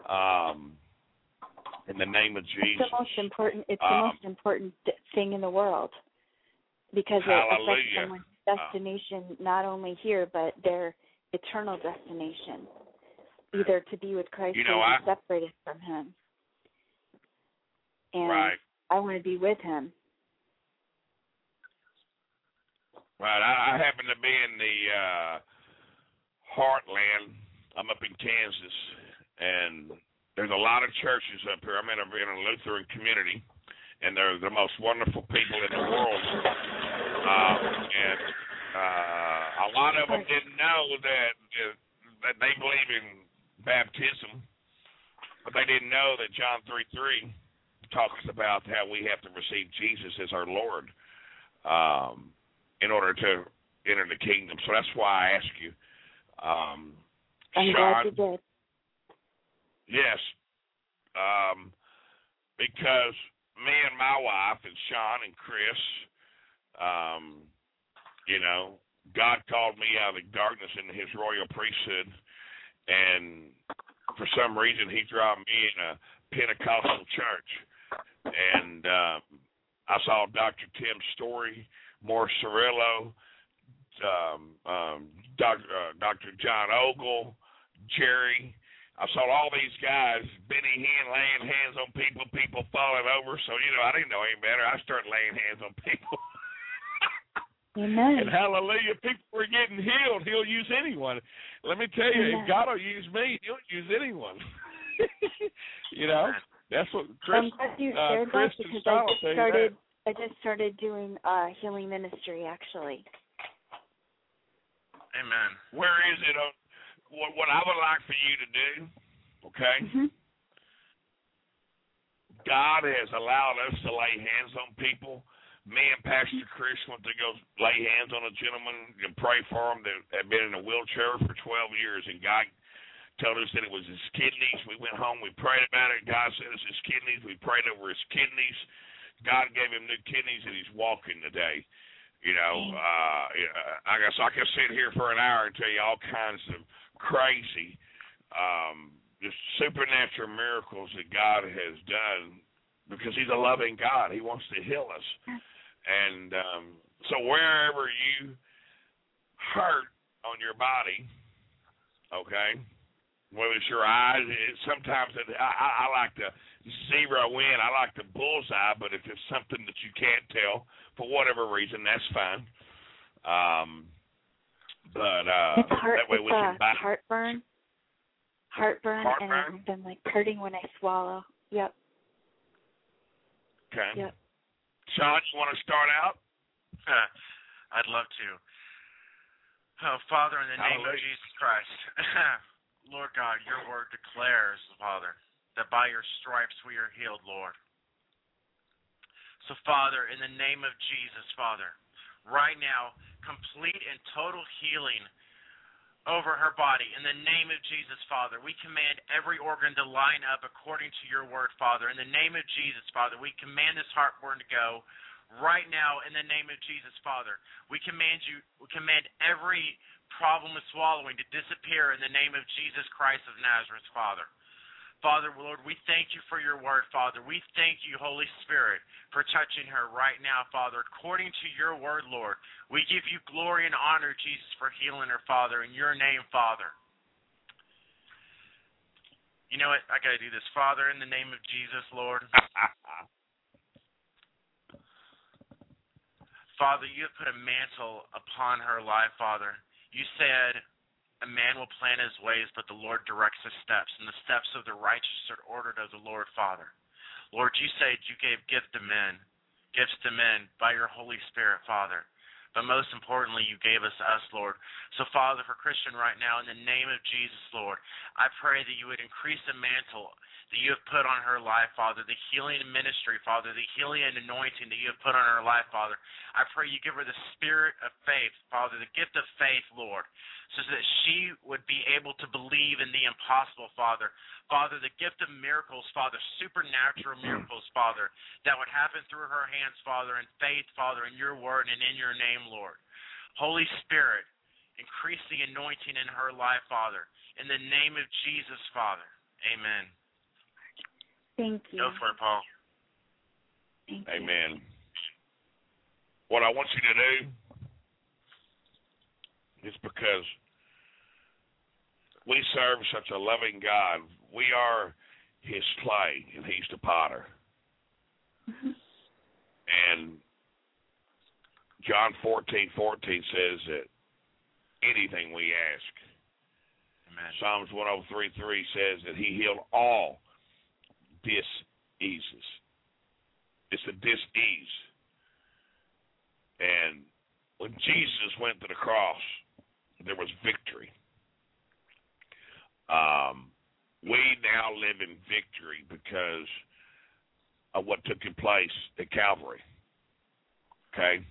Um, in the name of Jesus. It's the most important. It's Um, the most important thing in the world because it affects someone's destination not only here but their eternal destination, either to be with Christ You know, or be separated from Him. And Right. I want to be with Him. Right. I, I happen to be in the uh heartland. I'm up in Kansas and there's a lot of churches up here. I'm in a in a Lutheran community and they're the most wonderful people in the world. Um and uh a lot of them didn't know that that they believe in baptism, but they didn't know that John three three talks about how we have to receive Jesus as our Lord. Um in order to enter the kingdom. So that's why I ask you. Um, I'm Sean, glad you did. Yes. Um, because me and my wife and Shaun and Chris, um, you know, God called me out of darkness into his royal priesthood and for some reason he dropped me in a Pentecostal church. And um I saw Dr. Tim Storey, Morris Cerullo, um, um, Dr. Uh, Dr. John Ogle, Jerry, I saw all these guys, Benny Hinn, laying hands on people, people falling over. So, you know, I didn't know any better. I started laying hands on people. Amen. and hallelujah, people were getting healed. He'll use anyone. Let me tell you, Amen. if God will use me, he'll use anyone. you know, that's what Chris, I'm glad you uh, shared Chris that and because Sal I just started. I just started doing uh healing ministry actually. Amen. Where is it? On, what, what I would like for you to do, okay? hmm God has allowed us to lay hands on people. Me and Pastor Chris went to go lay hands on a gentleman and pray for him that had been in a wheelchair for 12 years, and God told us that it was his kidneys. We went home, we prayed about it. God said it's his kidneys. We prayed over his kidneys. God gave him new kidneys, and he's walking today. You know, uh, I guess I could sit here for an hour and tell you all kinds of crazy, um, just supernatural miracles that God has done because He's a loving God. He wants to heal us, and um, so wherever you hurt on your body, okay, whether it's your eyes, it, sometimes it, I, I, like to zero in. I like the bullseye, but if it's something that you can't tell for whatever reason, that's fine. Um, but uh, it's heart. that way it's we can buy. heartburn. Heartburn, Heartburn? and I've been like hurting when I swallow. Yep. Okay. Yep. Shaun, you want to start out? I'd love to. Oh, Father, in the name of Jesus Christ, Lord God, your word declares, Father, that by your stripes we are healed, Lord. So, Father, in the name of Jesus, Father, right now, complete and total healing over her body. In the name of Jesus, Father, we command every organ to line up according to your word, Father. In the name of Jesus, Father, we command this heartburn to go right now in the name of Jesus, Father. We command you we command every problem with swallowing to disappear in the name of Jesus Christ of Nazareth, Father. Father, Lord, we thank you for your word, Father. We thank you, Holy Spirit, for touching her right now, Father. According to your word, Lord, we give you glory and honor, Jesus, for healing her, Father, in your name, Father. You know what? I got to do this. Father, in the name of Jesus, Lord. Father, you have put a mantle upon her life, Father. You said a man will plan his ways, but the Lord directs his steps, and the steps of the righteous are ordered of the Lord, Father. Lord, you said you gave gift to men, gifts to men by your Holy Spirit, Father. But most importantly, you gave us us, Lord. So, Father, for Kristen right now, in the name of Jesus, Lord, I pray that you would increase the mantle that you have put on her life, Father, the healing ministry, Father, the healing and anointing that you have put on her life, Father. I pray you give her the spirit of faith, Father, the gift of faith, Lord, so that she would be able to believe in the impossible, Father. Father, the gift of miracles, Father, supernatural mm-hmm. miracles, Father, that would happen through her hands, Father, in faith, Father, in your word and in your name, Lord. Holy Spirit, increase the anointing in her life, Father. In the name of Jesus, Father. Amen. Thank you. Go for it, Paul. Thank you. Amen. What I want you to do is because we serve such a loving God, we are his clay and he's the potter. Mhm. And John fourteen fourteen says that anything we ask. Amen. Psalms three says that he healed all diseases. It's a disease. And when Jesus went to the cross, there was victory. Um, we now live in victory because of what took place at Calvary. Okay?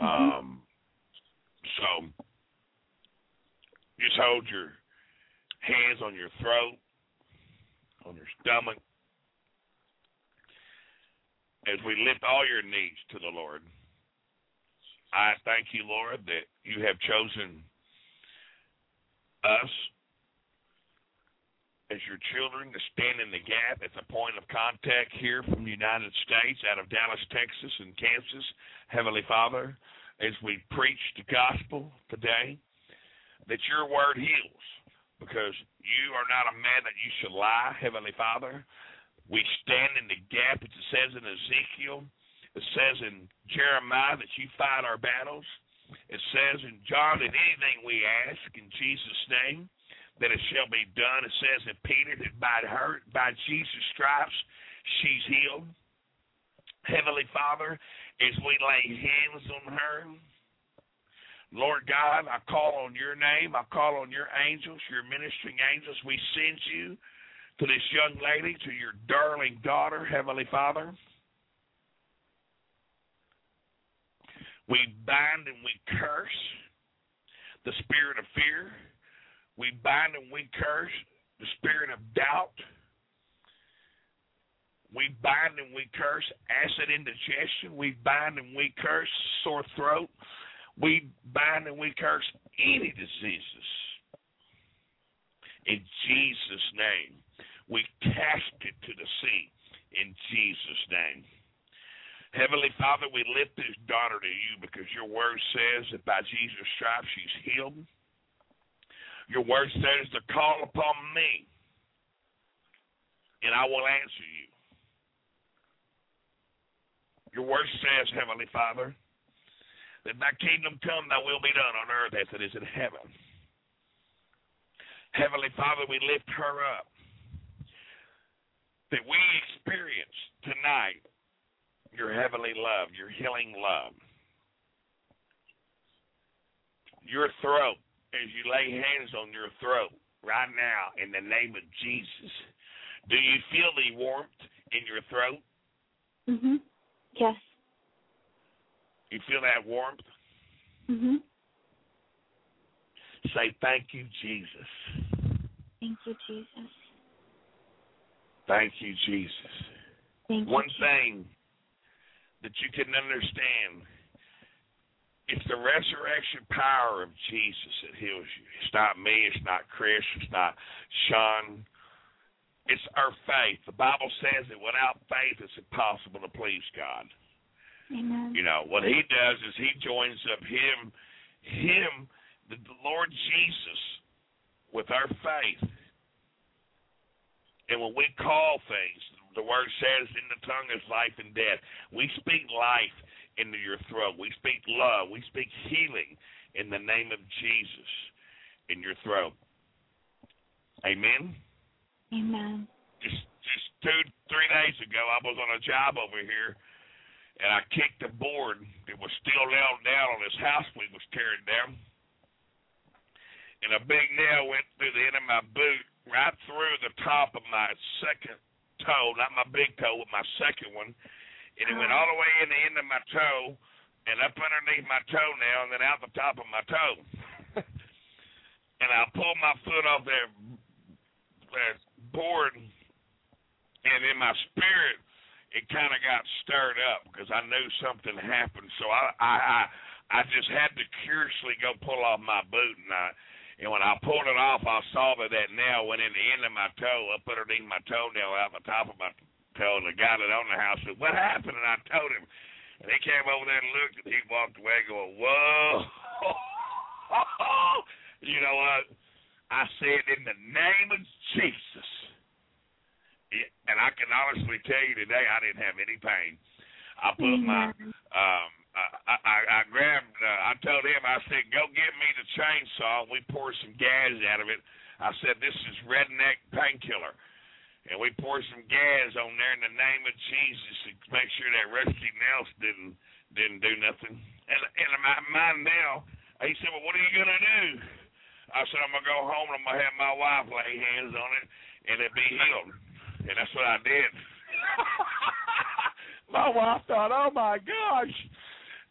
Mhm. Um, So just hold your hands on your throat, on your stomach, as we lift all your needs to the Lord. I thank you, Lord, that you have chosen us as your children to stand in the gap at the point of contact here from the United States, out of Dallas, Texas, and Kansas. Heavenly Father, as we preach the gospel today, that your word heals because you are not a man that you should lie, Heavenly Father. We stand in the gap, it says in Ezekiel. It says in Jeremiah that you fight our battles. It says in John that anything we ask in Jesus' name, that it shall be done. It says in Peter that by her, by Jesus' stripes, she's healed. Heavenly Father, as we lay hands on her, Lord God, I call on your name. I call on your angels, your ministering angels. We send you to this young lady, to your darling daughter, Heavenly Father. We bind and we curse the spirit of fear. We bind and we curse the spirit of doubt. We bind and we curse acid indigestion. We bind and we curse sore throat. We bind and we curse any diseases. In Jesus' name. We cast it to the sea. In Jesus' name. Heavenly Father, we lift this daughter to you because your word says that by Jesus' stripes she's healed. Your word says to call upon me, and I will answer you. Your word says, Heavenly Father, that thy kingdom come, thy will be done on earth as it is in heaven. Heavenly Father, we lift her up. That we experience tonight your heavenly love, your healing love. Your throat as you lay hands on your throat right now in the name of Jesus. Do you feel the warmth in your throat? Mhm. Yes. You feel that warmth? Mhm. Say thank you, Jesus. Thank you, Jesus. Thank you, Jesus. Thank One you. Jesus. thing that you can understand it's the resurrection power of Jesus that heals you. It's not me. It's not Chris. It's not Shaun. It's our faith. The Bible says that without faith, it's impossible to please God. Amen. You know what He does is He joins up Him, Him, the, the Lord Jesus, with our faith. And when we call things, the Word says, "In the tongue is life and death." We speak life into your throat. We speak love. We speak healing in the name of Jesus in your throat. Amen. Amen. Just just two three days ago, I was on a job over here, and I kicked a board that was still nailed down on this house we was tearing down, and a big nail went through the end of my boot, right through the top of my second toe, not my big toe, but my second one, and it went oh. all the way in the end of my toe and up underneath my toenail and then out the top of my toe. and I pulled my foot off that, that board, and in my spirit, it kind of got stirred up because I knew something happened. So I, I, I, I just had to curiously go pull off my boot, and I, and when I pulled it off, I saw that that nail went in the end of my toe, up underneath my toenail, out the top of my toe. And the guy that owned the house said, "What happened?" And I told him, and he came over there and looked, and he walked away, going, "Whoa." you know what? I said, in the name of Jesus. And I can honestly tell you today, I didn't have any pain. I put my, um, I, I, I grabbed, uh, I told him, I said, go get me the chainsaw. We poured some gas out of it. I said, this is redneck painkiller. And we poured some gas on there in the name of Jesus to make sure that rusty nails didn't didn't do nothing. And and my mind now, he said, well, what are you gonna do? I said, I'm gonna go home and I'm gonna have my wife lay hands on it and it be healed. And that's what I did. my wife thought, oh my gosh.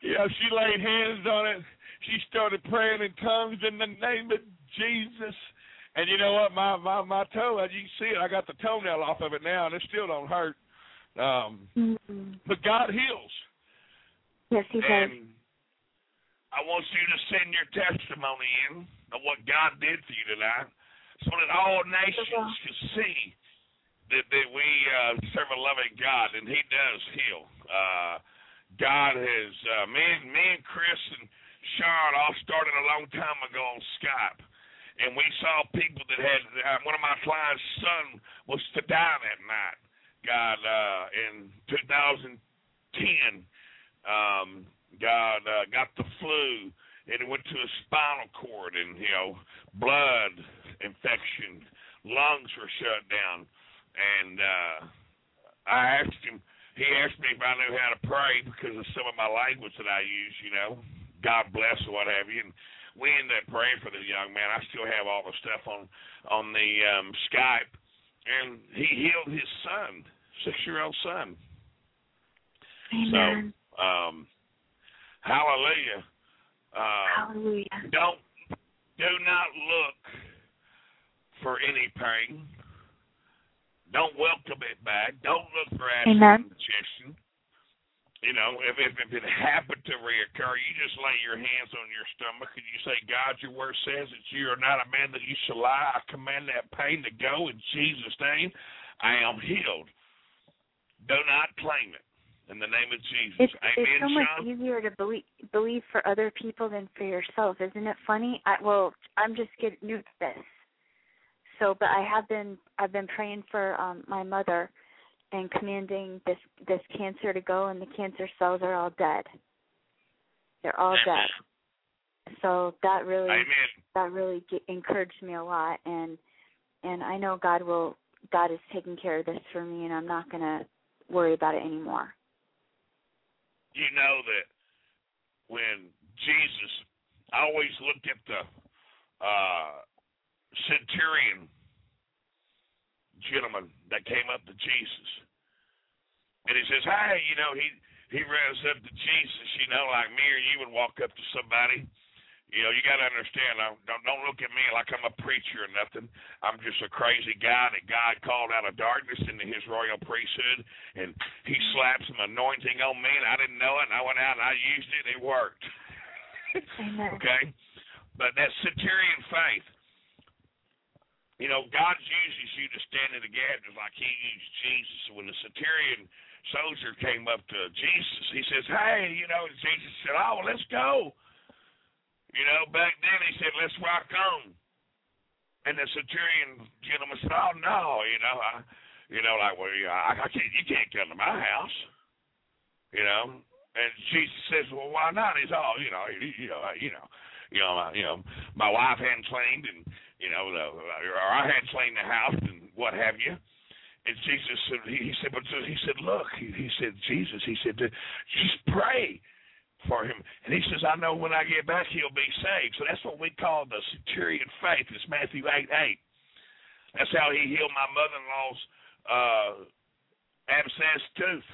Know, she laid hands on it. she started praying in tongues in the name of Jesus. And you know what? My my my toe, as you can see it, I got the toenail off of it now, and it still don't hurt. Um, Mm-hmm. but God heals. Yes, he does. And I want you to send your testimony in of what God did for you tonight, so that all nations can see that, that we uh, serve a loving God, and He does heal. Uh, God has uh, me and me and Chris and Sean all started a long time ago on Skype, and we saw people that had uh, one of my clients' son was to die that night. God, uh, in 2010, um, God uh, got the flu, and it went to his spinal cord, and you know, blood infection, lungs were shut down, and uh, I asked him. He asked me if I knew how to pray because of some of my language that I use. You know, God bless or what have you. And we ended up praying for the young man. I still have all the stuff on on the um, Skype, and he healed his son, six year old son. Amen. So, um, hallelujah. Uh, Hallelujah. don't do not look for any pain. Don't welcome it back. Don't look for Amen. indigestion. You know, if, if if it happened to reoccur, you just lay your hands on your stomach and you say, God, your word says that you are not a man that you shall lie. I command that pain to go in Jesus' name. I am healed. Do not claim it in the name of Jesus. It's Amen, it's so much Shaun? easier to believe believe for other people than for yourself, isn't it funny? I well, I'm just getting new to this. So, but I have been I've been praying for um my mother and commanding this this cancer to go and the cancer cells are all dead. They're all Amen. dead. So that really Amen. that really ge- encouraged me a lot and and I know God will God is taking care of this for me and I'm not going to worry about it anymore. you know that when Jesus, I always looked at the uh, centurion gentleman that came up to Jesus, and he says, "Hey, you know, he he runs up to Jesus, you know, like me or you would walk up to somebody." You know, you got to understand. I- Don't don't look at me like I'm a preacher or nothing. I'm just a crazy guy that God called out of darkness into His royal priesthood, and He slapped some anointing on me, and I didn't know it. And I went out and I used it. and It worked. Okay, but that centurion faith. You know, God uses you to stand in the gap just like He used Jesus. When the centurion soldier came up to Jesus, he says, "Hey, you know," Jesus said, "Oh, let's go." You know, back then he said, "Let's rock on." And the centurion gentleman said, "Oh no, you know, I, you know, like, well, yeah, I, I can't, you can't come to my house." You know, and Jesus says, "Well, why not?" He's all, you know, you, you know, you know, you know, my, you know, my wife hadn't cleaned, and you know, the, or I hadn't cleaned the house, and what have you. And Jesus said, he, he said, but he said, look, he, he said, Jesus, he said, just pray for him. And he says, I know when I get back, he'll be saved. So that's what we call the centurion faith. It's Matthew 8 8. That's how he healed my mother in law's uh, abscess tooth.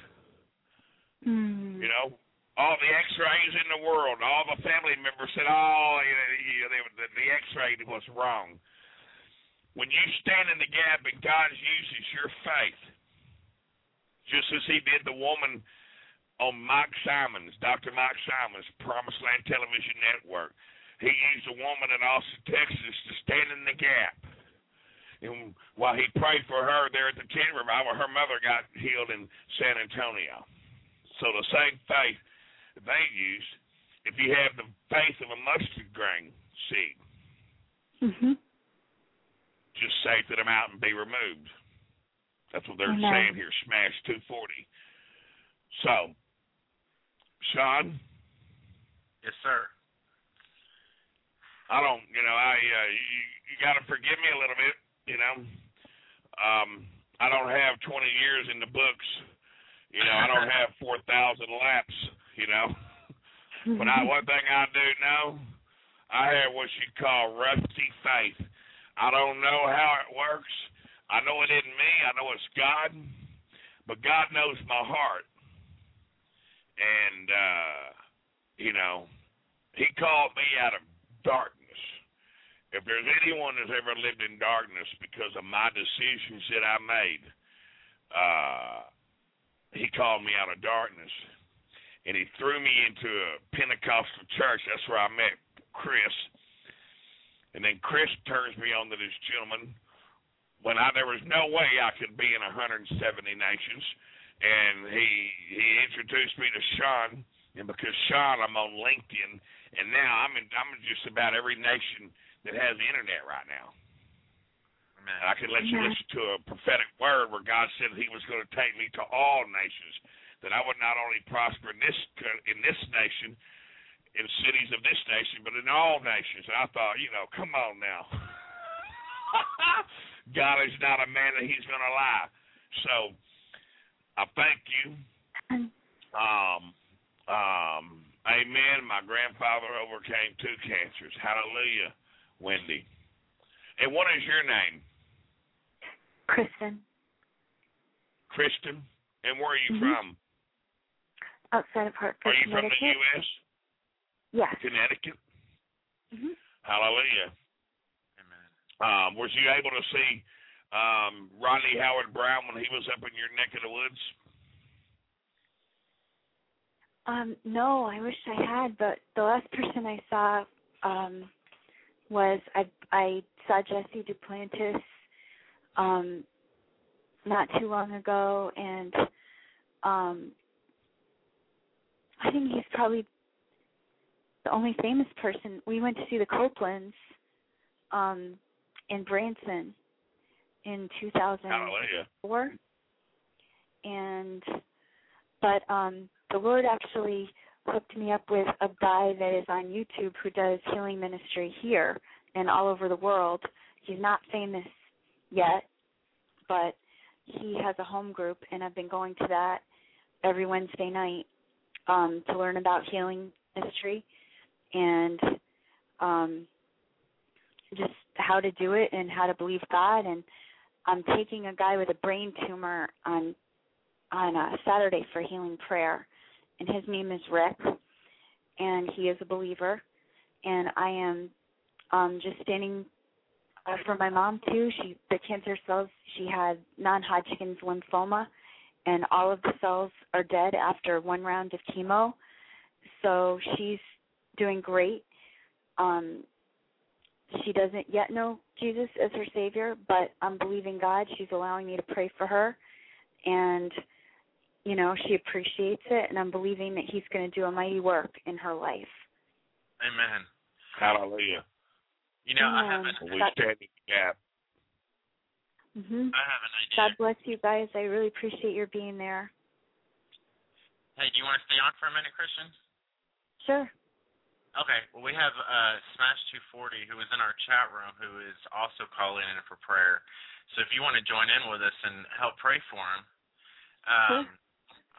Mm. You know, all the X-rays in the world, all the family members said, "Oh, you know, you know, they, the, the X-ray was wrong." When you stand in the gap and God uses your faith, just as He did the woman on Mike Simon's, Dr. Mike Simon's Promised Land Television Network, He used a woman in Austin, Texas, to stand in the gap. And while he prayed for her there at the tent revival, her mother got healed in San Antonio. So the same faith they used, if you have the faith of a mustard grain seed, Mhm. Just say to the mountain, be removed. That's what they're Amen. saying here, smash 240. So, Shaun, Yes, sir. I don't, you know, I uh, you, you got to forgive me a little bit, you know. Um, I don't have 20 years in the books, you know. I don't have 4,000 laps, you know. But I, one thing I do know, I have what you call rusty faith. I don't know how it works. I know it isn't me. I know it's God. But God knows my heart. And, uh, you know, He called me out of darkness. If there's anyone that's ever lived in darkness because of my decisions that I made, uh, he called me out of darkness. And he threw me into a Pentecostal church. That's where I met Chris. And then Chris turns me on to this gentleman when I there was no way I could be in 170 nations. And he he introduced me to Shaun, and because Shaun, I'm on LinkedIn, and now I'm in I'm in just about every nation that has the internet right now. And I can let you Yeah. listen to a prophetic word where God said He was going to take me to all nations. That I would not only prosper in this in this nation, in cities of this nation, but in all nations. And I thought, you know, come on now. God is not a man that He's going to lie. So I thank you. Um, um, amen. My grandfather overcame two cancers. Hallelujah, Wendy. And what is your name? Kristen, Kristen. And where are you Mhm. from? outside of Hartford, Are you from the. U.S.? Yes. Connecticut? hmm Hallelujah. Amen. Um, was you able to see um, Rodney Howard-Browne when he was up in your neck of the woods? Um, no, I wish I had, but the last person I saw um was I I saw Jesse Duplantis um not too long ago and um I think he's probably the only famous person. We went to see the Copelands um in Branson in 2004 and but um the Lord actually hooked me up with a guy that is on YouTube who does healing ministry here and all over the world. He's not famous yet, but he has a home group and I've been going to that every Wednesday night um to learn about healing ministry and um just how to do it and how to believe God and I'm taking a guy with a brain tumor on on a Saturday for healing prayer and his name is Rick and he is a believer and I am um just standing uh, for my mom too. She the cancer cells she had non-Hodgkin's lymphoma and all of the cells are dead after one round of chemo. So she's doing great. Um she doesn't yet know Jesus as her savior, but I'm believing God. She's allowing me to pray for her and you know, she appreciates it and I'm believing that he's going to do a mighty work in her life. Amen. Hallelujah. You know, I have Amen. an We stand in the gap. Mhm. I have an idea. God bless you guys. I really appreciate your being there. Hey, do you want to stay on for a minute, Kristen? Sure. Okay. Well, we have uh, Smash 240 who is in our chat room who is also calling in for prayer. So if you want to join in with us and help pray for him, um, Sure.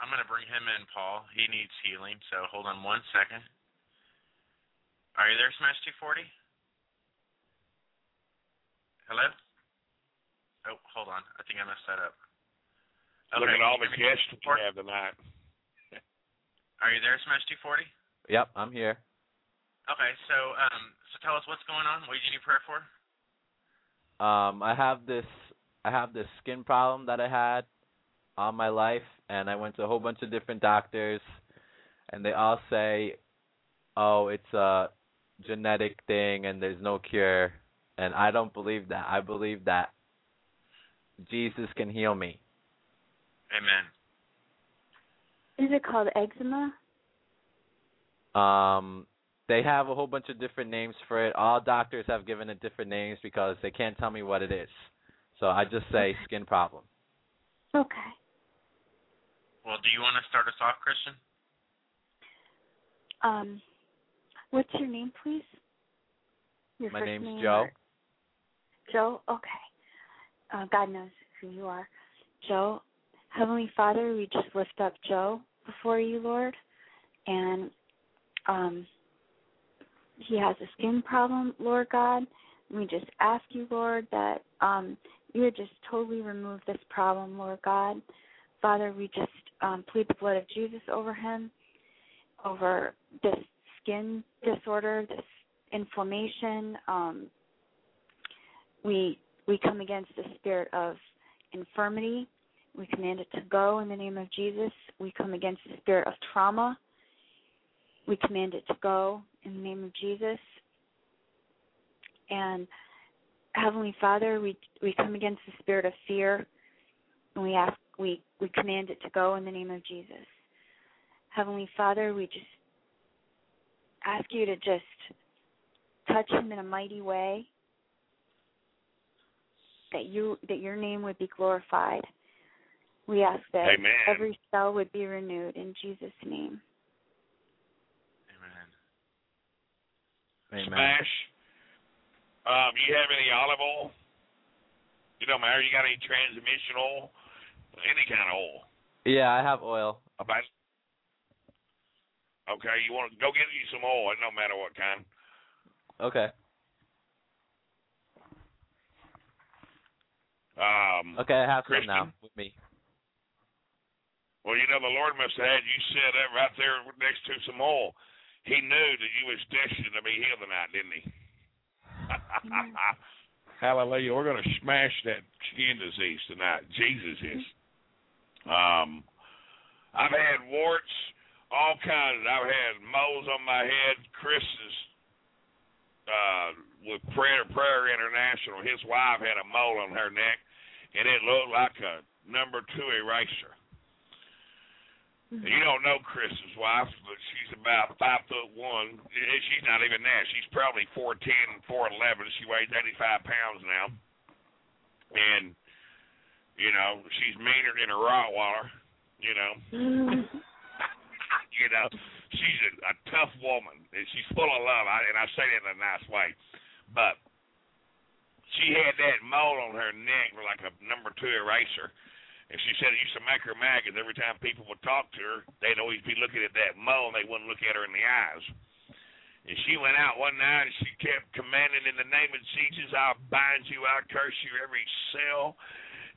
I'm going to bring him in, Paul. He needs healing. So hold on one second. Are you there, Smash 240? Hello? Oh, hold on. I think I messed that up. Okay. Look at all the you hear me? guests we have tonight. Are you there, Smash 240? Yep, I'm here. Okay, so um, so tell us what's going on. What do you need prayer for? Um, I have this I have this skin problem that I had all my life, and I went to a whole bunch of different doctors, and they all say, "Oh, it's a genetic thing, and there's no cure." And I don't believe that. I believe that Jesus can heal me. Amen. Is it called eczema? Um, they have a whole bunch of different names for it. All doctors have given it different names because they can't tell me what it is. So I just say skin problem. Okay. Well, do you want to start us off, Kristen? Um what's your name, please? Your My first name's name Joe. or- Joe? Okay. Uh, God knows who you are. Joe, Heavenly Father, we just lift up Joe before you, Lord. And um he has a skin problem, Lord God. We just ask you, Lord, that um you would just totally remove this problem, Lord God. Father, we just um plead the blood of Jesus over him, over this skin disorder, this inflammation. Um, we we come against the spirit of infirmity. We command it to go in the name of Jesus. We come against the spirit of trauma. We command it to go in the name of Jesus. And Heavenly Father, we we come against the spirit of fear, and we ask we we command it to go in the name of Jesus. Heavenly Father, we just ask you to just touch him in a mighty way. That you that your name would be glorified. We ask that Amen. every cell would be renewed in Jesus' name. Amen. Amen. Smash. Um, you have any olive oil? You don't matter. You got any transmission oil? Any kind of oil? Yeah, I have oil. About. Okay, you want to go get you some oil? It don't matter what kind. Okay. Um, Okay, I have some now with me. Well, you know, the Lord must have had you set up right there next to some oil. He knew that you was destined to be healed tonight, didn't he? Hallelujah. We're going to smash that skin disease tonight. Jesus is. Um, I've had warts, all kinds. I've had moles on my head. Chris is uh, with Prayer Prayer International. His wife had a mole on her neck, and it looked like a number two eraser. And You don't know Chris's wife, but she's about five foot one. She's not even that. She's probably four ten, four eleven. She weighs eighty five pounds now, and you know she's meaner than a Rottweiler. You know, mm-hmm. you know she's a, a tough woman, and she's full of love. I, and I say that in a nice way, but she had that mole on her neck like a number two eraser. And she said it used to make her mad because every time people would talk to her, they'd always be looking at that mole and they wouldn't look at her in the eyes. And she went out one night and she kept commanding in the name of Jesus, I'll bind you, I'll curse you, every cell,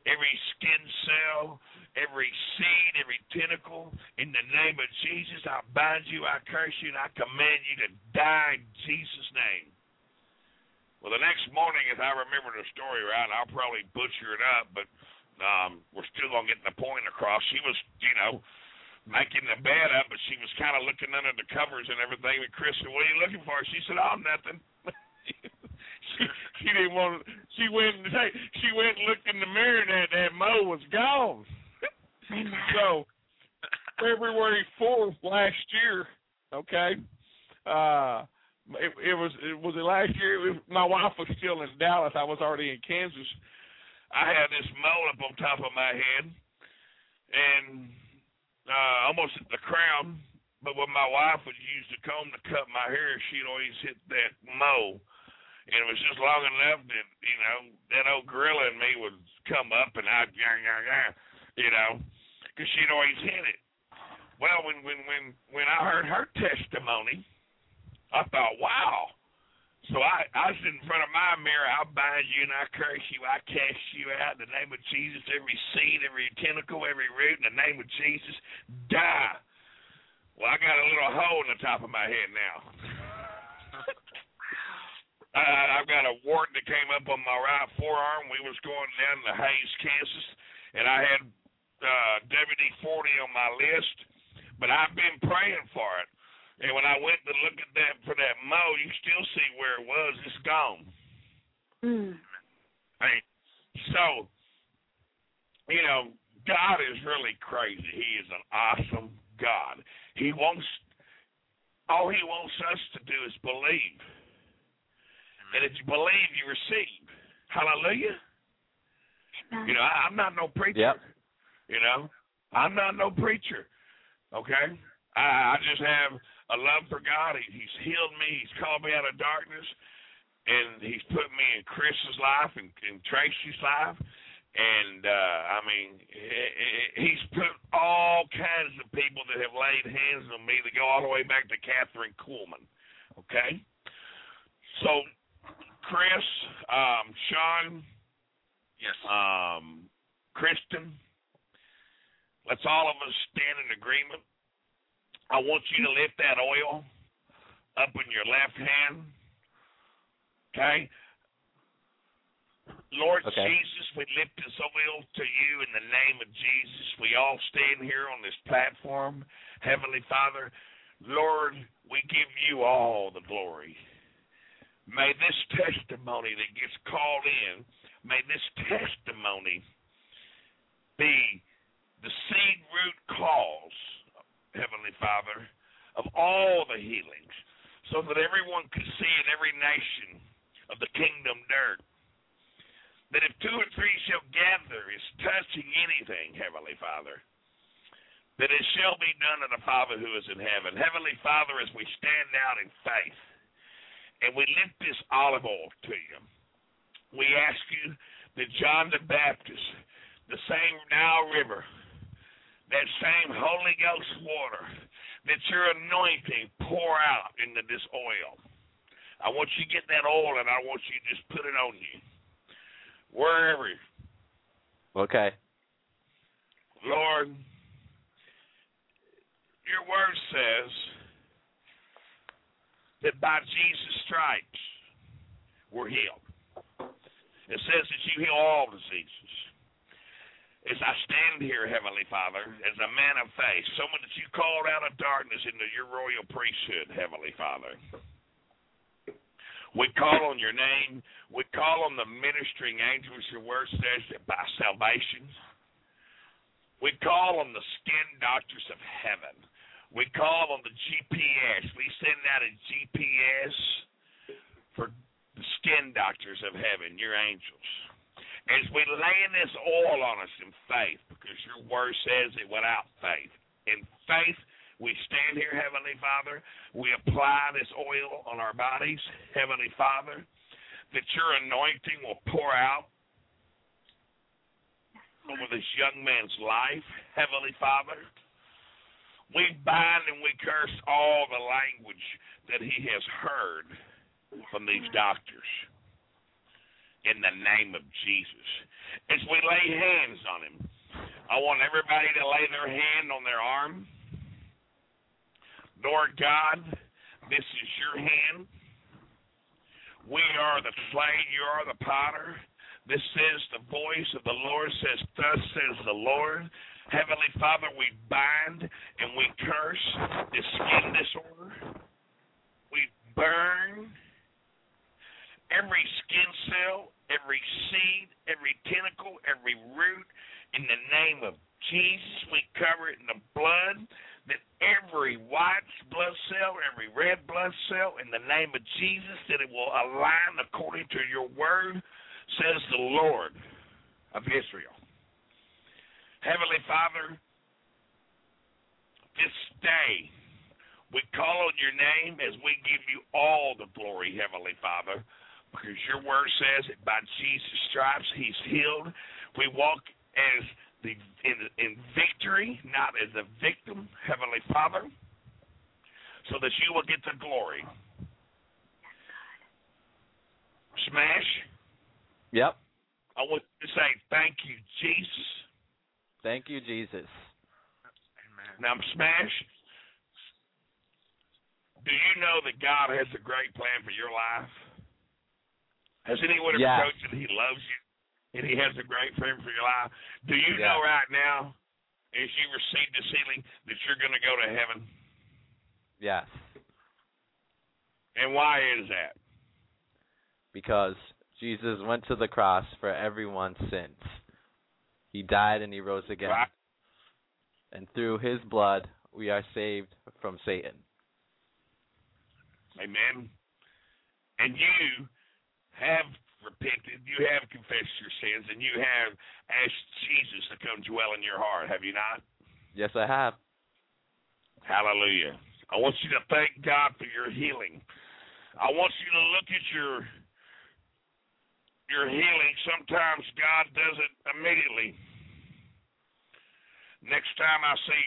every skin cell, every seed, every tentacle. In the name of Jesus, I'll bind you, I curse you, and I command you to die in Jesus' name. Well, the next morning, if I remember the story right, I'll probably butcher it up, but um, we're still gonna get the point across. She was, you know, making the bed up, but she was kind of looking under the covers and everything. And Chris said, "What are you looking for?" She said, "Oh, nothing." she she didn't want. She went. and She went and looked in the mirror, and that that mo was gone. so February fourth last year, okay. Uh, it, it was it was it last year. It was, my wife was still in Dallas. I was already in Kansas. I had this mole up on top of my head, and uh, almost at the crown. But when my wife would use the comb to cut my hair, she'd always hit that mole, and it was just long enough that you know that old gorilla in me would come up, and I'd yeah yeah yeah, you know, because she'd always hit it. Well, when when when when I heard her testimony, I thought, wow. So I, I in front of my mirror. I'll bind you and I curse you. I cast you out in the name of Jesus. Every seed, every tentacle, every root in the name of Jesus, die. Well, I got a little hole in the top of my head now. I, I've got a wart that came up on my right forearm. We was going down to Hays, Kansas, and I had uh, WD-40 on my list, but I've been praying for it. And when I went to look at that for that mole, you still see where it was. It's gone. Mm. Hey, so you know, God is really crazy. He is an awesome God. He wants all he wants us to do is believe. And if you believe, you receive. Hallelujah. You know, I, I'm not no preacher. Yep. You know, I'm not no preacher. Okay, I, I just have a love for God. He, he's healed me. He's called me out of darkness, and He's put me in Chris's life and, and Tracy's life. And uh, I mean, he- he- He's put all kinds of people that have laid hands on me that go all the way back to Kathryn Kuhlman. Okay, so Chris, um, Shaun, Yes. um, Kristen, let's all of us stand in agreement. I want you to lift that oil up in your left hand. Okay? Lord Okay. Jesus, we lift this oil to you in the name of Jesus. We all stand here on this platform. Heavenly Father, Lord, we give you all the glory. May this testimony that gets called in, may this testimony be the seed root cause, Heavenly Father, of all the healings, so that everyone could see in every nation of the kingdom dirt that if two or three shall gather is touching anything, Heavenly Father, that it shall be done to the Father who is in heaven. Heavenly Father, as we stand out in faith and we lift this olive oil to you, we ask you that John the Baptist, the same Nile River, that same Holy Ghost water, that your anointing pour out into this oil. I want you to get that oil and I want you to just put it on you. Wherever. Okay. Lord, your word says that by Jesus' stripes we're healed. It says that you heal all diseases. As I stand here, Heavenly Father, as a man of faith, someone that you called out of darkness into your royal priesthood, Heavenly Father. We call on your name. We call on the ministering angels, your word says, that by salvation. We call on the skin doctors of heaven. We call on the GPS. We send out a GPS for the skin doctors of heaven, your angels. As we in this oil on us in faith, because your word says it without faith. In faith, we stand here, Heavenly Father. We apply this oil on our bodies, Heavenly Father, that your anointing will pour out over this young man's life, Heavenly Father. We bind and we curse all the language that he has heard from these doctors in the name of Jesus. As we lay hands on him, I want everybody to lay their hand on their arm. Lord God, this is your hand. We are the clay, you are the potter. This is the voice of the Lord says, Thus says the Lord. Heavenly Father, we bind and we curse this skin disorder. We burn every skin cell, every seed, every tentacle, every root. In the name of Jesus, we cover it in the blood. That every white blood cell, every red blood cell, in the name of Jesus, that it will align according to your word, says the Lord of Israel. Heavenly Father, this day we call on your name as we give you all the glory, Heavenly Father, because your word says that by Jesus' stripes he's healed. We walk as the in, in victory, not as a victim, Heavenly Father, so that you will get the glory. Smash. Yep. I want to say thank you, Jesus. Thank you, Jesus. Amen. Now, Smash, do you know that God has a great plan for your life? Has anyone ever Yes. told you that He loves you and He has a great plan for your life? Do you Yeah. know right now, as you receive this healing, that you're going to go to heaven? Yes. And why is that? Because Jesus went to the cross for everyone's sins. He died and he rose again. Right. And through his blood, we are saved from Satan. Amen. And you have repented, you have confessed your sins, and you have asked Jesus to come dwell in your heart, have you not? Yes, I have. Hallelujah. I want you to thank God for your healing. I want you to look at your your healing. Sometimes God does it immediately. Next time I see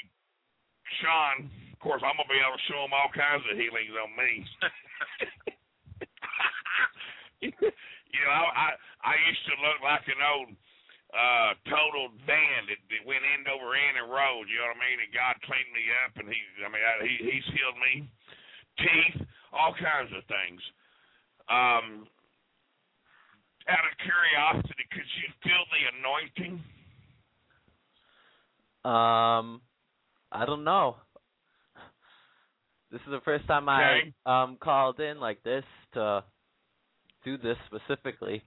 Shaun, of course, I'm gonna be able to show him all kinds of healings on me. you know, I, I I used to look like an old uh total van that, that went end over end and rolled, you know what I mean? And God cleaned me up and he I mean I, he he's healed me. Teeth, all kinds of things. Um, out of curiosity, could you feel the anointing? Um, I don't know. This is the first time Okay. I um called in like this to do this specifically.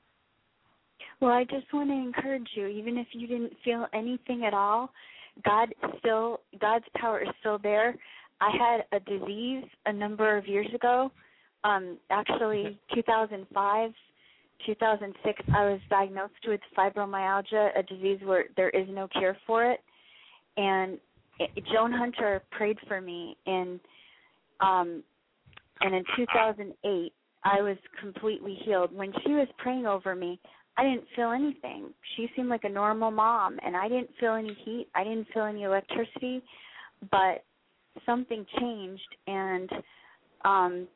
Well, I just want to encourage you, even if you didn't feel anything at all, God still God's power is still there. I had a disease a number of years ago. Um actually 2005, 2006 I was diagnosed with fibromyalgia, a disease where there is no cure for it. And it, Joan Hunter prayed for me in um and in 2008 I was completely healed. When she was praying over me, I didn't feel anything. She seemed like a normal mom, and I didn't feel any heat. I didn't feel any electricity, but something changed. And um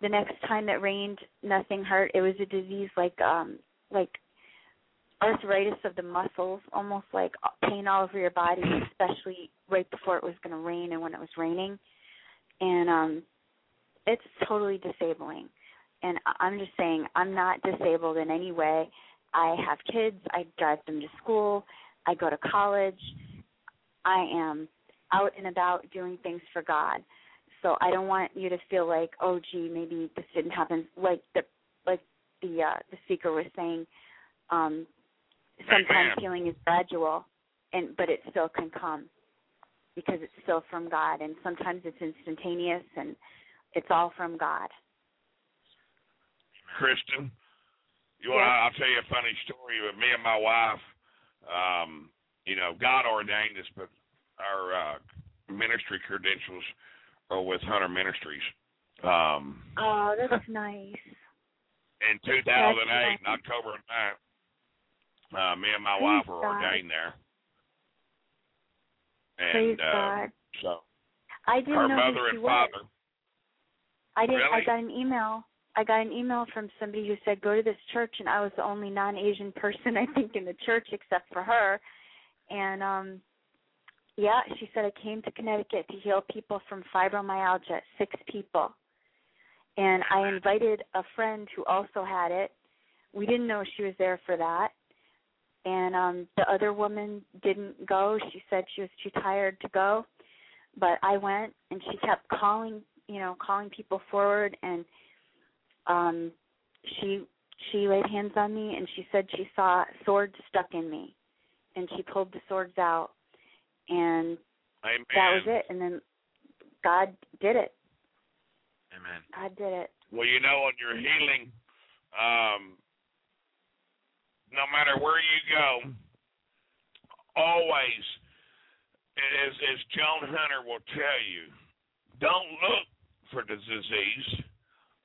the next time it rained, nothing hurt. It was a disease like um like arthritis of the muscles, almost like pain all over your body, especially right before it was going to rain and when it was raining. And um it's totally disabling and I'm just saying I'm not disabled in any way. I have kids, I drive them to school, I go to college. I am out and about doing things for God. So I don't want you to feel like, oh gee, maybe this didn't happen like the like the uh the speaker was saying um sometimes Amen. healing is gradual and but it still can come because it's still from God and sometimes it's instantaneous and it's all from God. Kristen. You want? Yeah. I'll tell you a funny story with me and my wife. Um, you know, God ordained us, but our uh, ministry credentials are with Hunter Ministries. Um, Oh, that's nice. in 2008, nice. October 9th, uh, me and my wife were God. ordained there. And uh, so I didn't her know mother and was. father. I didn't. Really? I got an email. I got an email from somebody who said go to this church, and I was the only non-Asian person I think in the church except for her. And um yeah, she said I came to Connecticut to heal people from fibromyalgia, six people. And I invited a friend who also had it. We didn't know she was there for that. And um the other woman didn't go. She said she was too tired to go. But I went and she kept calling, you know, calling people forward and um she she laid hands on me and she said she saw swords stuck in me and she pulled the swords out and Amen. that was it and then God did it. Amen. God did it. Well, you know, on your healing, um, no matter where you go, always, as as Joan Hunter will tell you, don't look for the disease,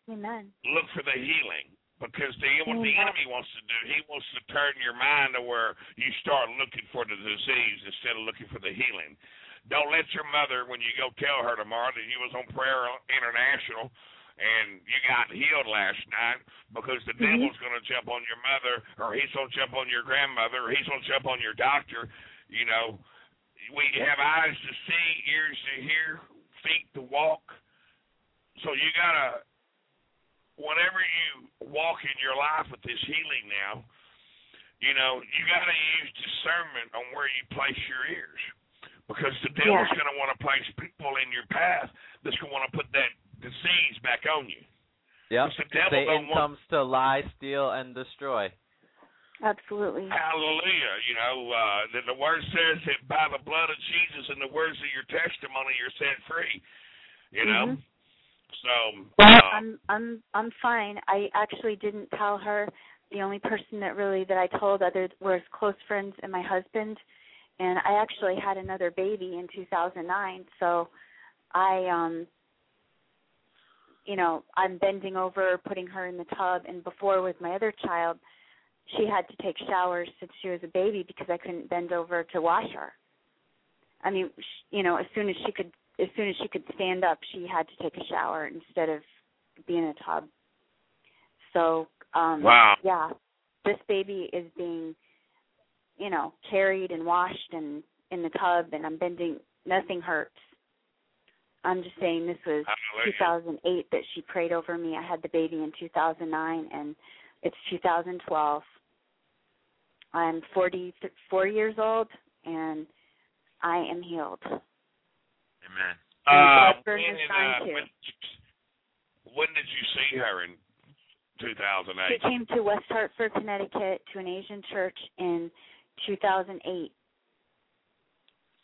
Amen. look for the healing. Because the what the enemy wants to do, he wants to turn your mind to where you start looking for the disease instead of looking for the healing. Don't let your mother, when you go tell her tomorrow that you was on Prayer International and you got healed last night, because the Mhm. devil's going to jump on your mother, or he's going to jump on your grandmother, or he's going to jump on your doctor. You know, we have eyes to see, ears to hear, feet to walk. So you gotta, whenever you walk in your life with this healing now, you know, you gotta use discernment on where you place your ears. Because the devil's Yeah. gonna want to place people in your path that's gonna want to put that disease back on you. Yep. Because the devil Satan don't want comes to lie, steal, and destroy. Absolutely. Hallelujah. You know, uh, the, the word says that by the blood of Jesus and the words of your testimony, you're set free. You know? Mhm. So, Well, uh, I'm I'm I'm fine. I actually didn't tell her. The only person that really that I told other was close friends and my husband. And I actually had another baby in 2009. So I um you know, I'm bending over putting her in the tub and before with my other child, she had to take showers since she was a baby because I couldn't bend over to wash her. I mean, sh- you know, as soon as she could as soon as she could stand up, she had to take a shower instead of being in a tub. So, um Wow. yeah. This baby is being, you know, carried and washed and in the tub and I'm bending nothing hurts. I'm just saying this was Hallelujah. 2008 that she prayed over me. I had the baby in 2009, and it's 2012. I'm 44 years old, and I am healed. Amen. Uh, when, burned did, uh, when, you, when did you see her in 2008? She came to West Hartford, Connecticut, to an Asian church in 2008.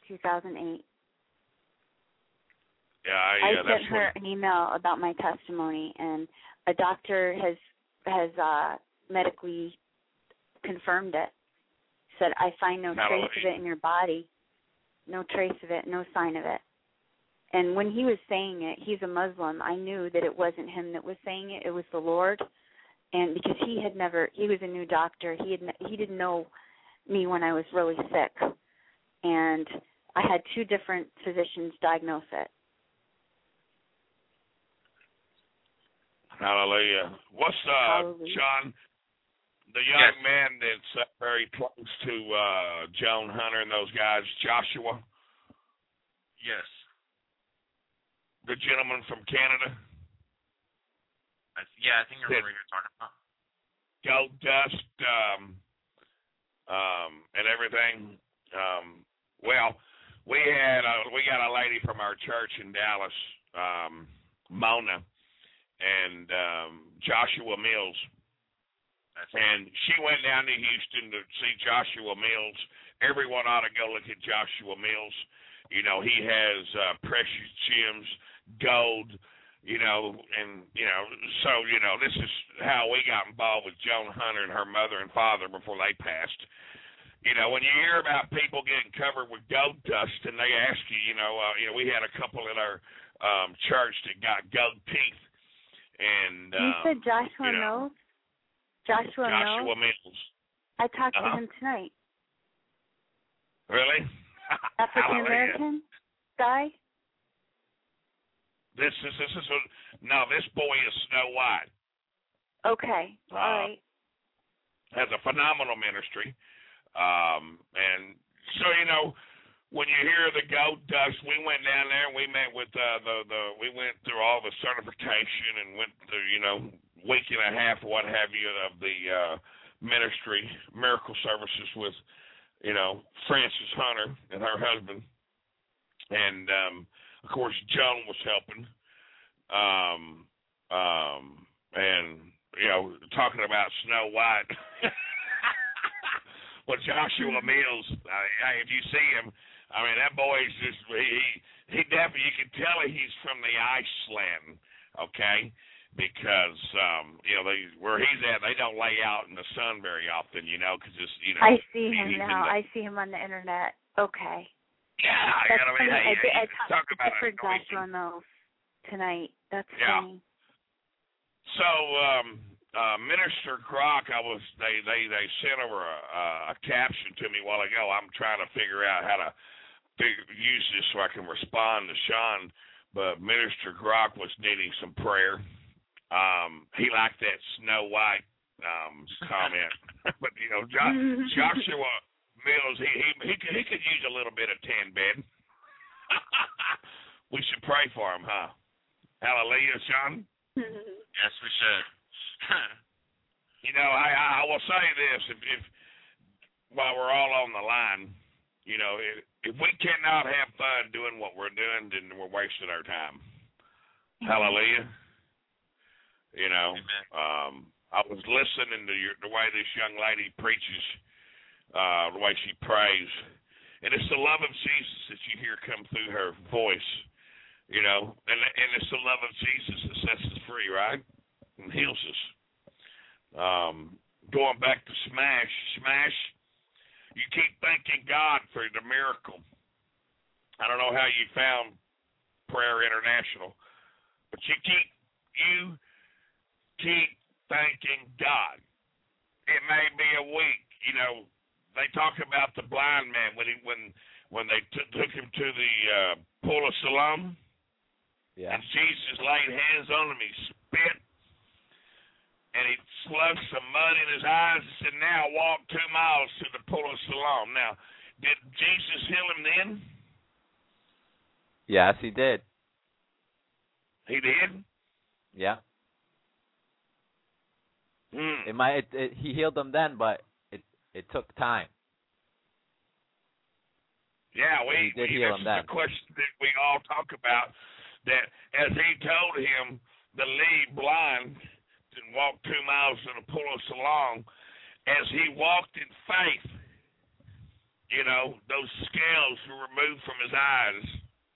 2008. Yeah, I I, uh, sent her when, an email about my testimony, and a doctor has has uh medically confirmed it. Said I find no trace of it in your body, no trace of it, no sign of it. And when he was saying it, he's a Muslim. I knew that it wasn't him that was saying it; it was the Lord. And because he had never, he was a new doctor. He had he didn't know me when I was really sick, and I had two different physicians diagnose it. Hallelujah. What's uh, Hallelujah. John, the young Yes. man that's uh, very close to uh, Joan Hunter and those guys, Joshua, Yes. The gentleman from Canada, yeah, I think I remember you're talking about. Gold Dust, um, um, and everything. Um, well, we had a, we got a lady from our church in Dallas, um, Mona, and um, Joshua Mills. That's And she went down to Houston to see Joshua Mills. Everyone ought to go look at Joshua Mills. You know, he has uh, precious gems, gold, you know, and, you know, so, you know, this is how we got involved with Joan Hunter and her mother and father before they passed. You know, when you hear about people getting covered with gold dust and they ask you, you know, uh, you know, we had a couple in our um church that got gold teeth. And You um, said Joshua you know, Mills? Joshua, Joshua Mills? Mills. I talked Uh-huh. to him tonight. Really? African. American guy? This is this is a, no. This boy is Snow White. Okay. Uh, All right. Has a phenomenal ministry, um, and so you know when you hear the gold dust, we went down there and we met with uh, the the we went through all the certification and went through you know week and a half what have you of the uh, ministry miracle services with you know Frances Hunter and her husband, and um, of course Joan was helping, um, um, and you know talking about Snow White. well, Joshua Mills, I, I, if you see him, I mean that boy's just he he, definitely you can tell he's from the Iceland, okay? Because um, you know they where he's at, they don't lay out in the sun very often, you know, because it's you know. I see him now. the- I see him on the internet. Okay. Yeah, you know what I mean. Hey, I, did, I talked talk about anointing. Joshua Mills tonight. That's Yeah. funny. So, um, uh, Minister Croc, I was they they they sent over a, a caption to me a while ago. I'm trying to figure out how to figure, use this so I can respond to Shaun. But Minister Croc was needing some prayer. Um, he liked that Snow White um, comment, but you know, jo- Joshua Mills, he he he could, he could use a little bit of ten bed. we should pray for him, huh? Hallelujah, Shaun. Yes, we should. You know, I I will say this: if, if while we're all on the line, you know, if, if we cannot have fun doing what we're doing, then we're wasting our time. Hallelujah. You know, um, I was listening to your, the way this young lady preaches, uh, the way she prays, and it's the love of Jesus that you hear come through her voice. You know, and and it's the love of Jesus that sets us free, right, and heals us. Um, going back to Smash, Smash, you keep thanking God for the miracle. I don't know how you found Prayer International, but you keep you keep thanking God. It may be a week, you know. They talk about the blind man when he when when they t- took him to the uh, pool of Siloam, Yeah. and Jesus laid hands on him. He spit, and he slugged some mud in his eyes and said, "Now walk two miles to the pool of Siloam." Now, did Jesus heal him then? Yes, he did. He did. Yeah. Hmm. It might it, it, he healed them then, but it it took time. Yeah, we, we heal this is then. the question that we all talk about. That as he told him to leave blind and walk two miles and pool of Siloam, as he walked in faith, you know, those scales were removed from his eyes,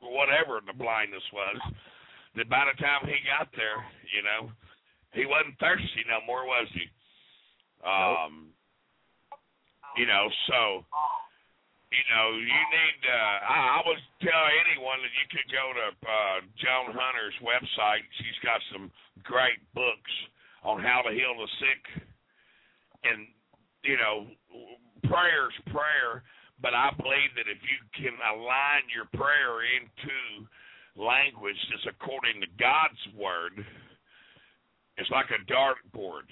or whatever the blindness was. That by the time he got there, you know, he wasn't thirsty no more, was he? Um, you know, so you know, you need. Uh, I, I would tell anyone that you could go to uh, Joan Hunter's website. She's got some great books on how to heal the sick, and you know, prayer's prayer. But I believe that if you can align your prayer into language that's according to God's word, it's like a dartboard.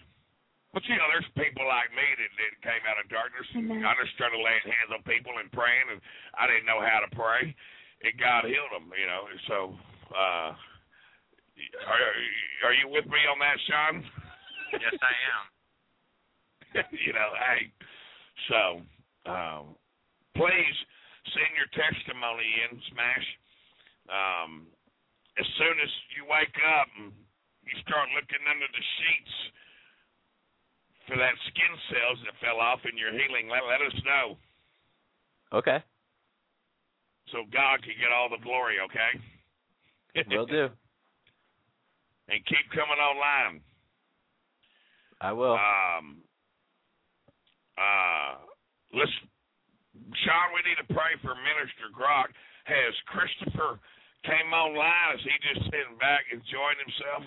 But you know, there's people like me that, that came out of darkness. Amen. I just started laying hands on people and praying, and I didn't know how to pray, and God healed them. You know, so uh, are are you with me on that, Shaun? Yes, I am. you know, hey, so um, please send your testimony in, Smash. Um, as soon as you wake up and you start looking under the sheets for that skin cells that fell off in your healing, let, let us know Okay. so God can get all the glory, okay? Will do. and keep coming online. I will. Um, uh, let's, Shaun, we need to pray for Minister Grock. Has Christopher came online? Is he just sitting back enjoying himself?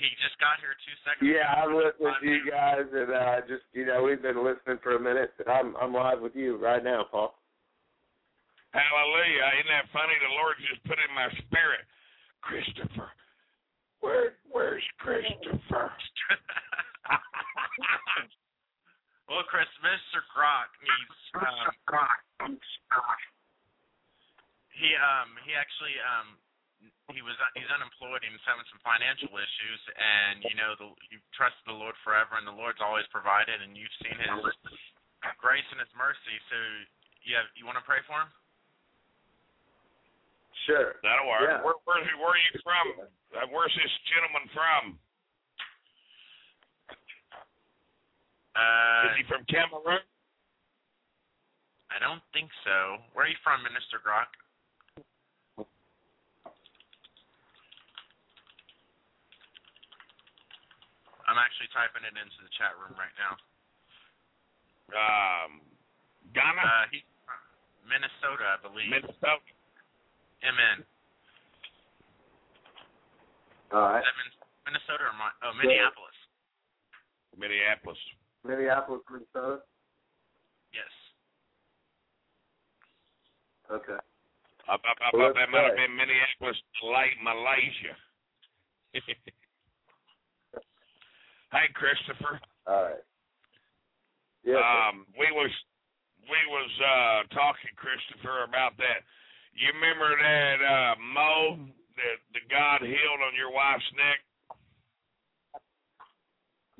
He just got here two seconds. Yeah, I'm ago. listening to you guys, and uh, just you know, we've been listening for a minute. I'm I'm live with you right now, Paul. Hallelujah! Isn't that funny? The Lord just put in my spirit, Christopher. Where where's Christopher? well, Chris, Mr. Grock needs. Um, he um he actually um he was he's unemployed and he's having some financial issues and you know the you trusted the Lord forever and the Lord's always provided and you've seen His grace and His mercy. So you have you want to pray for him? Sure. That'll work. Yeah. Where, where where are you from? Uh, where's this gentleman from? Uh, Is he from Cameroon? I don't think so. Where are you from, Minister Grock? I'm actually typing it into the chat room right now. Um, Ghana, Uh, he, Minnesota, I believe. Minnesota. MN. All Is right. that Min- Minnesota or Mon- oh, Minneapolis? Minneapolis. Minneapolis, Minnesota. Yes. Okay. I, I, I Well, thought that might have been Minneapolis, like Malaysia. hey, Christopher. All right. Yeah. Um, we was we was uh talking, Christopher, about that. You remember that uh Mo that the God healed on your wife's neck?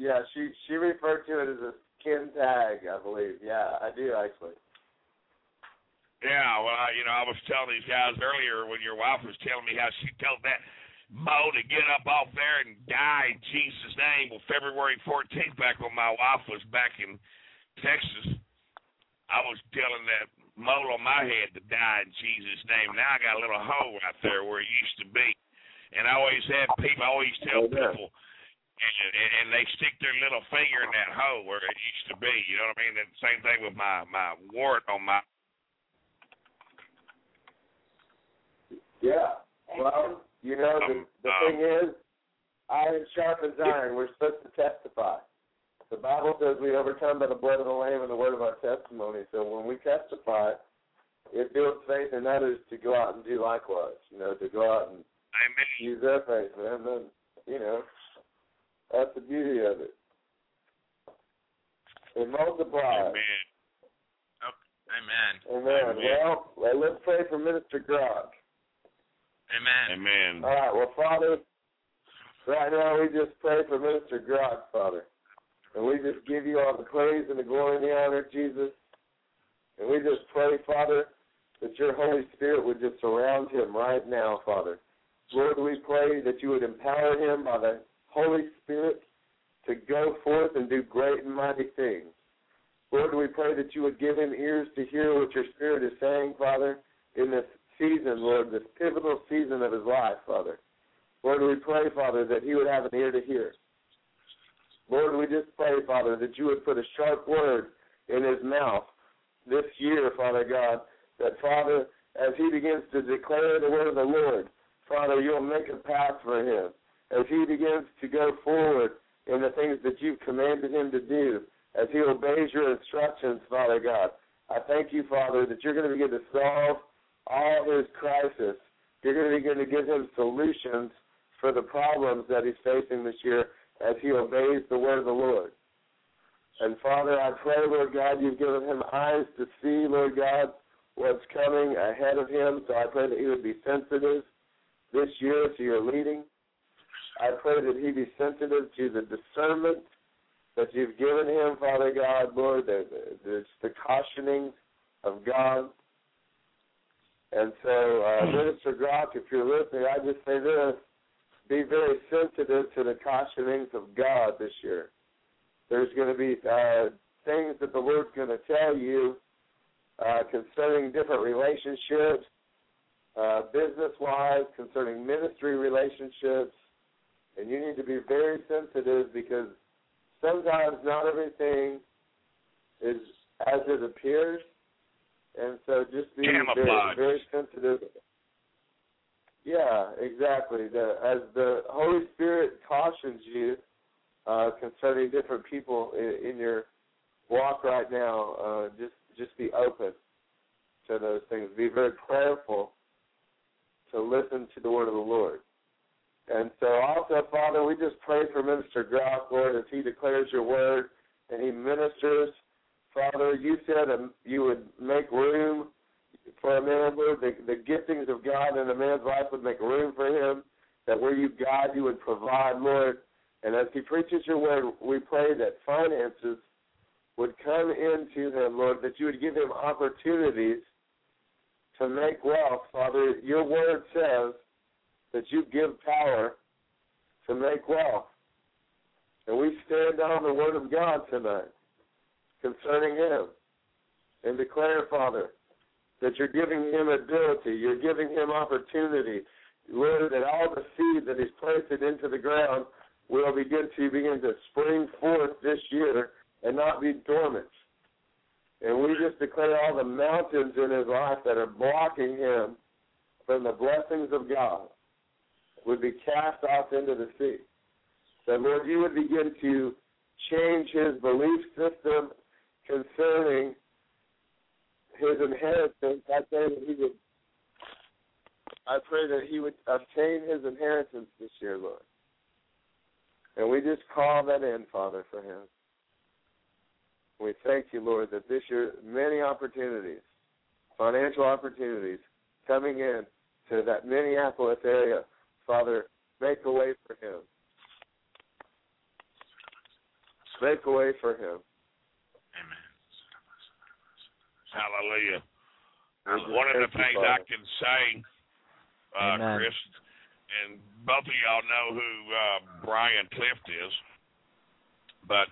yeah, she she referred to it as a skin tag, I believe. Yeah, I do actually. Yeah, well, I, you know, I was telling these guys earlier when your wife was telling me how she told that Mo to get up off there and die in Jesus' name. Well, February 14th, back when my wife was back in Texas, I was telling that mole on my head to die in Jesus' name. Now I got a little hole right there where it used to be. And I always have people, I always tell oh, people, and, and, and they stick their little finger in that hole where it used to be. You know what I mean? And the same thing with my my wart on my Yeah. Well, you know the Um, the um, thing is, iron sharpens iron. We're supposed to testify. The Bible says we overcome by the blood of the Lamb and the word of our testimony. So when we testify, it builds faith in others to go out and do likewise. You know, to go out and Amen. use their faith, man. Then you know, that's the beauty of it. It multiplies. Amen. Amen. Amen. Amen. Well, well, let's pray for Minister Grock. Amen. Amen. All right, well, Father, right now we just pray for Minister Grock, Father. And we just give you all the praise and the glory and the honor, Jesus. And we just pray, Father, that your Holy Spirit would just surround him right now, Father. Lord, we pray that you would empower him by the Holy Spirit to go forth and do great and mighty things. Lord, we pray that you would give him ears to hear what your Spirit is saying, Father, in this season, Lord, this pivotal season of his life, Father. Lord, we pray, Father, that he would have an ear to hear. Lord, we just pray, Father, that you would put a sharp word in his mouth this year, Father God, that, Father, as he begins to declare the word of the Lord, Father, you'll make a path for him. As he begins to go forward in the things that you've commanded him to do, as he obeys your instructions, Father God, I thank you, Father, that you're going to begin to solve all his crisis. You're going to begin to give him solutions for the problems that he's facing this year as he obeys the word of the Lord. And Father, I pray, Lord God, you've given him eyes to see, Lord God, what's coming ahead of him. So I pray that he would be sensitive this year to your leading. I pray that he be sensitive to the discernment that you've given him, Father God, Lord, the, the, the cautioning of God. And so, uh, Minister Grock, if you're listening, I just say this. Be very sensitive to the cautionings of God this year. There's going to be uh, things that the Lord's going to tell you uh, concerning different relationships, uh, business wise, concerning ministry relationships, and you need to be very sensitive because sometimes not everything is as it appears, and so just be very, very sensitive. Yeah, exactly. The, as the Holy Spirit cautions you uh, concerning different people in, in your walk right now, uh, just just be open to those things. Be very prayerful to listen to the word of the Lord. And so also, Father, we just pray for Minister Groff, Lord, as he declares your word and he ministers. Father, you said you would make room for a man, Lord. The, the giftings of God in a man's life would make room for him. That where you guide, you would provide, Lord. And as he preaches your word, we pray that finances would come into him, Lord, that you would give him opportunities to make wealth. Father, your word says that you give power to make wealth. And we stand on the word of God tonight concerning him and declare, Father, that you're giving him ability, you're giving him opportunity. Lord, that all the seed that he's planted into the ground will begin to begin to spring forth this year and not be dormant. And we just declare all the mountains in his life that are blocking him from the blessings of God would be cast off into the sea. That, Lord, you would begin to change his belief system concerning his inheritance. I pray that he would I pray that he would obtain his inheritance this year, Lord. And we just call that in, Father, for him. We thank you, Lord, that this year many opportunities, financial opportunities, coming in to that Minneapolis area. Father, make a way for him. Make a way for him. Amen. Hallelujah. We just One of the thank you, things I can say, uh, Amen. Chris, and both of y'all know who uh, Brian Clift is, but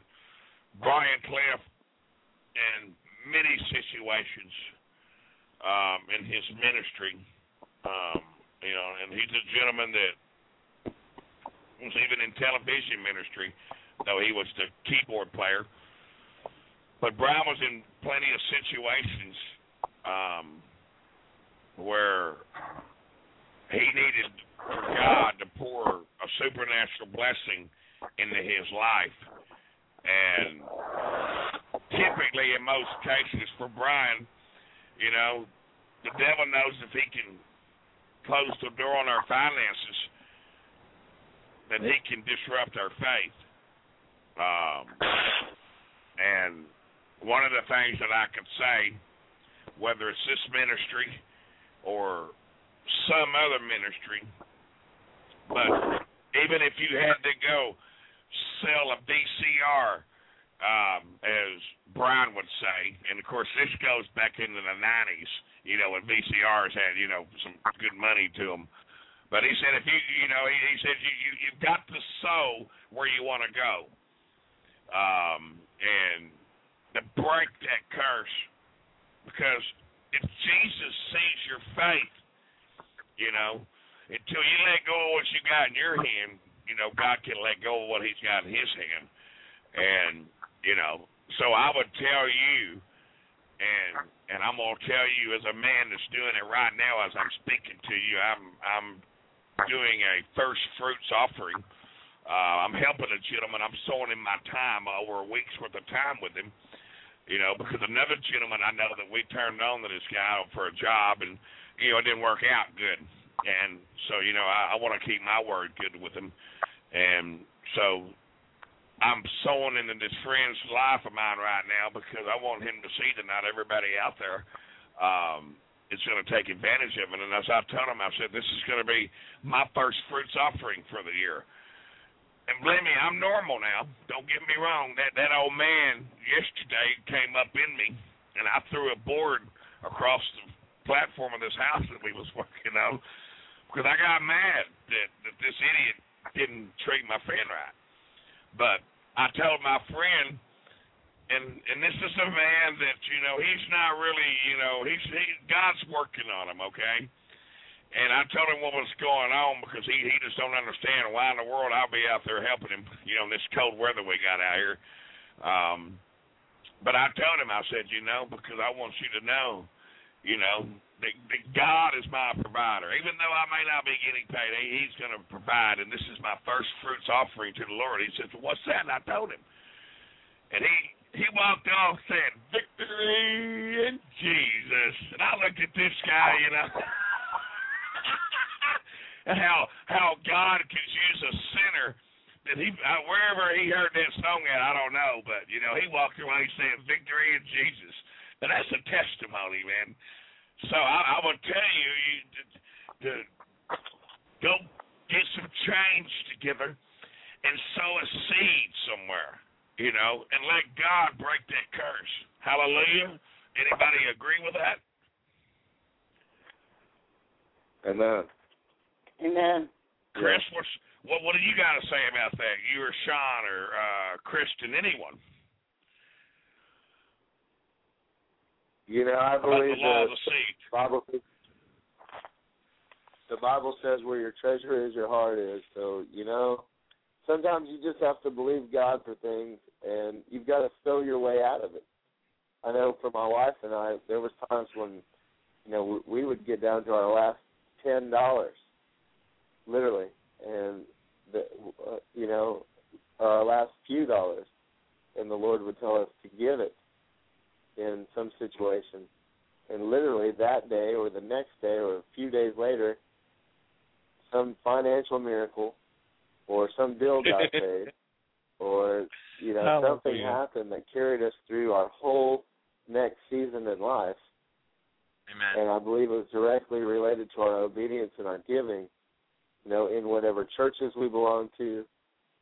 Brian Clift, in many situations um, in his ministry, um, you know, and he's a gentleman that was even in television ministry, though he was the keyboard player. But Brian was in plenty of situations um, where he needed for God to pour a supernatural blessing into his life. And typically, in most cases, for Brian, you know, the devil knows if he can close the door on our finances, then he can disrupt our faith. Um, and one of the things that I could say, whether it's this ministry or some other ministry, but even if you had to go sell a VCR, um, as Brian would say, and of course this goes back into the '90s, you know, when VCRs had you know some good money to them. But he said if you you know he, he said you, you you've got to sow where you want to go, um, and to break that curse because if Jesus sees your faith, you know, until you let go of what you got in your hand, you know, God can let go of what He's got in His hand, and you know, so I would tell you, and and I'm gonna tell you as a man that's doing it right now as I'm speaking to you, I'm I'm doing a first fruits offering. Uh, I'm helping a gentleman. I'm sowing him my time over a week's worth of time with him. You know, because another gentleman I know that we turned on to this guy for a job, and you know it didn't work out good. And so you know I, I want to keep my word good with him, and so I'm sowing into this friend's life of mine right now because I want him to see that not everybody out there um, is going to take advantage of it. And as I told him, I said this is going to be my first fruits offering for the year. And believe me, I'm normal now. Don't get me wrong. That that old man yesterday came up in me, and I threw a board across the platform of this house that we was working on because I got mad that that this idiot didn't treat my friend right. But I told my friend, and and this is a man that you know he's not really you know he's he God's working on him, okay. And I told him what was going on because he he just don't understand why in the world I'll be out there helping him, you know, in this cold weather we got out here. Um, but I told him, I said, you know, because I want you to know, you know, that, that God is my provider. Even though I may not be getting paid, He's going to provide, and this is my first fruits offering to the Lord. He said, well, "What's that?" And I told him, and he he walked off saying, "Victory in Jesus." And I looked at this guy, you know. and how how God can use a sinner that he uh, wherever he heard that song at, I don't know, but you know he walked he said victory in Jesus, and that's a testimony, man. So I, I would tell you, you to, to go get some change together and sow a seed somewhere, you know, and let God break that curse. Hallelujah. Anybody agree with that? Amen. Amen. Chris, what's, what what do you got to say about that? You or Shaun or uh, Kristen, anyone? You know, I believe the that the Bible the Bible says where your treasure is, your heart is. So, you know, sometimes you just have to believe God for things and you've got to sow your way out of it. I know for my wife and I, there was times when, you know, we, we would get down to our last ten dollars, literally, and the, uh, you know, our last few dollars, and the Lord would tell us to give it in some situation, and literally that day or the next day or a few days later, some financial miracle or some bill got paid or you know something happened that carried us through our whole next season in life Amen. and I believe it was directly related to our obedience and our giving, you know, in whatever churches we belong to,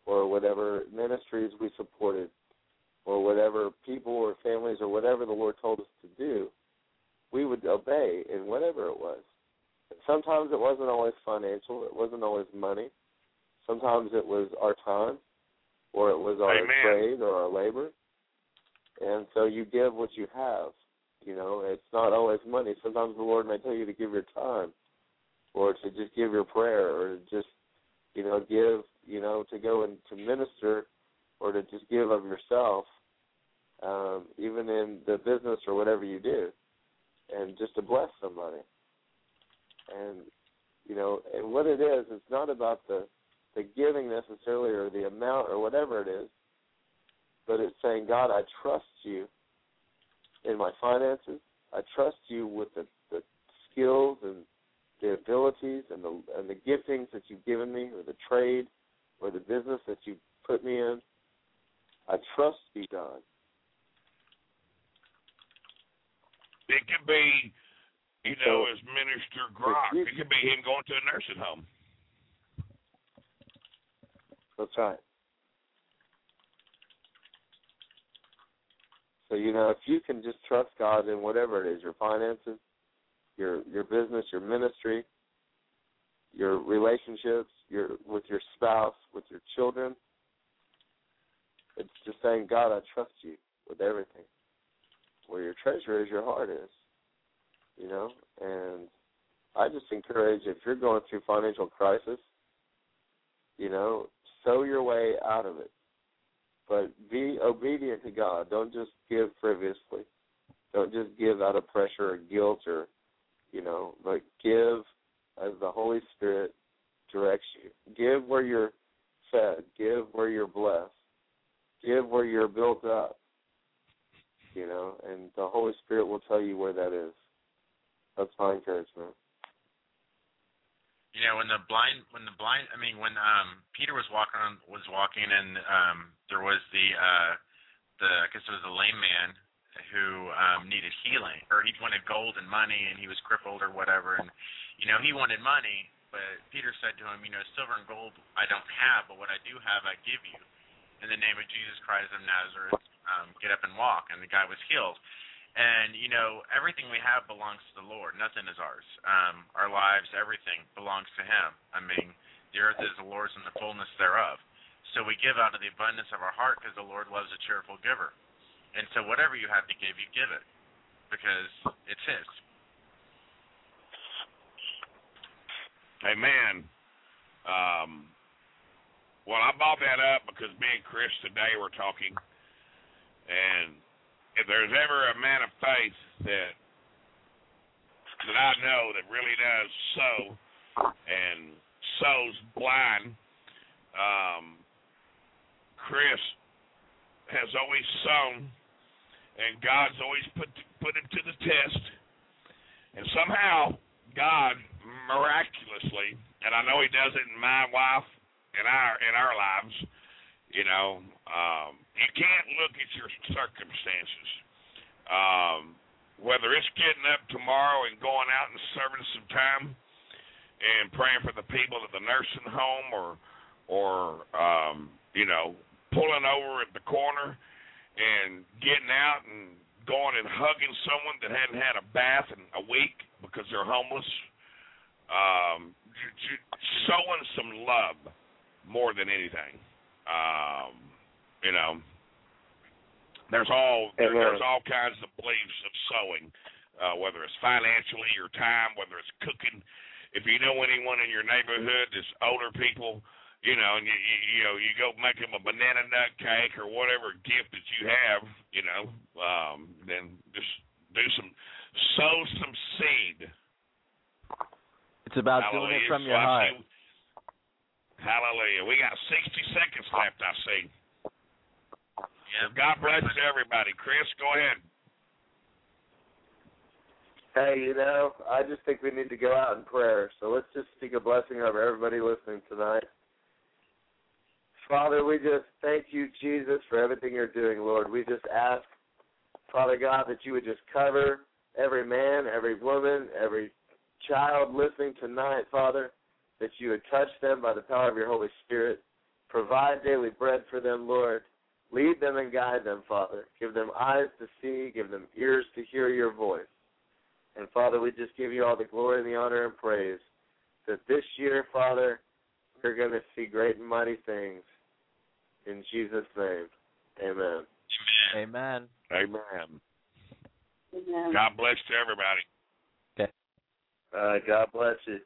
or whatever ministries we supported, or whatever people or families or whatever the Lord told us to do, we would obey in whatever it was. Sometimes it wasn't always financial, it wasn't always money. Sometimes it was our time, or it was our Amen. trade or our labor. And so you give what you have. You know, it's not always money. Sometimes the Lord may tell you to give your time, or to just give your prayer, or just, you know, give, you know, to go and to minister, or to just give of yourself, um, even in the business or whatever you do, and just to bless somebody. And you know, and what it is, it's not about the the giving necessarily or the amount or whatever it is, but it's saying, God, I trust you in my finances. I trust you with the, the skills and the abilities and the and the giftings that you've given me, or the trade, or the business that you put me in. I trust you, God. It could be You know, as Minister Grock. you- It could be him going to a nursing home. That's right. So you know, if you can just trust God in whatever it is, your finances, your your business, your ministry, your relationships, your with your spouse, with your children, it's just saying, God, I trust you with everything. Where your treasure is, your heart is. You know, and I just encourage if you're going through financial crisis, you know, sow your way out of it. But be obedient to God. Don't just give frivolously. Don't just give out of pressure or guilt or, you know, but give as the Holy Spirit directs you. Give where you're fed. Give where you're blessed. Give where you're built up. You know, and the Holy Spirit will tell you where that is. That's my encouragement. You know when the blind when the blind i mean when um peter was walking on was walking and um there was the uh the i guess it was the lame man who um needed healing or he wanted gold and money and he was crippled or whatever. And you know he wanted money but peter said to him you know silver and gold i don't have but what i do have i give you. In the name of jesus christ of nazareth um get up and walk. And the guy was healed and you know, everything we have belongs to the Lord. Nothing is ours. Um, our lives, everything belongs to Him. I mean, the earth is the Lord's and the fullness thereof. So we give out of the abundance of our heart because the Lord loves a cheerful giver. And so whatever you have to give, you give it because it's His. Amen. Um, well, I brought that up because me and Chris today were talking, and if there's ever a man of faith that that I know that really does sow and sows blind, um, Chris has always sown, and God's always put put him to the test, and somehow God miraculously, and I know He does it in my wife and our in our lives. You know, um, you can't look at your circumstances. Um, whether it's getting up tomorrow and going out and serving some time and praying for the people at the nursing home, or or um, you know pulling over at the corner and getting out and going and hugging someone that hadn't had a bath in a week because they're homeless um, showing some love more than anything. Um, you know, there's all there, there's all kinds of beliefs of sowing, uh, whether it's financially or time, whether it's cooking. If you know anyone in your neighborhood that's older people, you know, and you, you, you know, you go make them a banana nut cake or whatever gift that you have, you know, um, then just do some, sow some seed. It's about doing it from So your I heart. See- Hallelujah. We got 60 seconds left, I see. Yeah. God bless everybody. Chris, go ahead. Hey, you know, I just think we need to go out in prayer. So let's just speak a blessing over everybody listening tonight. Father, we just thank you, Jesus, for everything you're doing, Lord. We just ask, Father God, that you would just cover every man, every woman, every child listening tonight, Father, that you would touch them by the power of your Holy Spirit. Provide daily bread for them, Lord. Lead them and guide them, Father. Give them eyes to see, give them ears to hear your voice. And Father, we just give you all the glory and the honor and praise that this year, Father, we're going to see great and mighty things. In Jesus' name, amen. Amen. Amen. Amen. Amen. God bless to everybody. Uh, God bless you.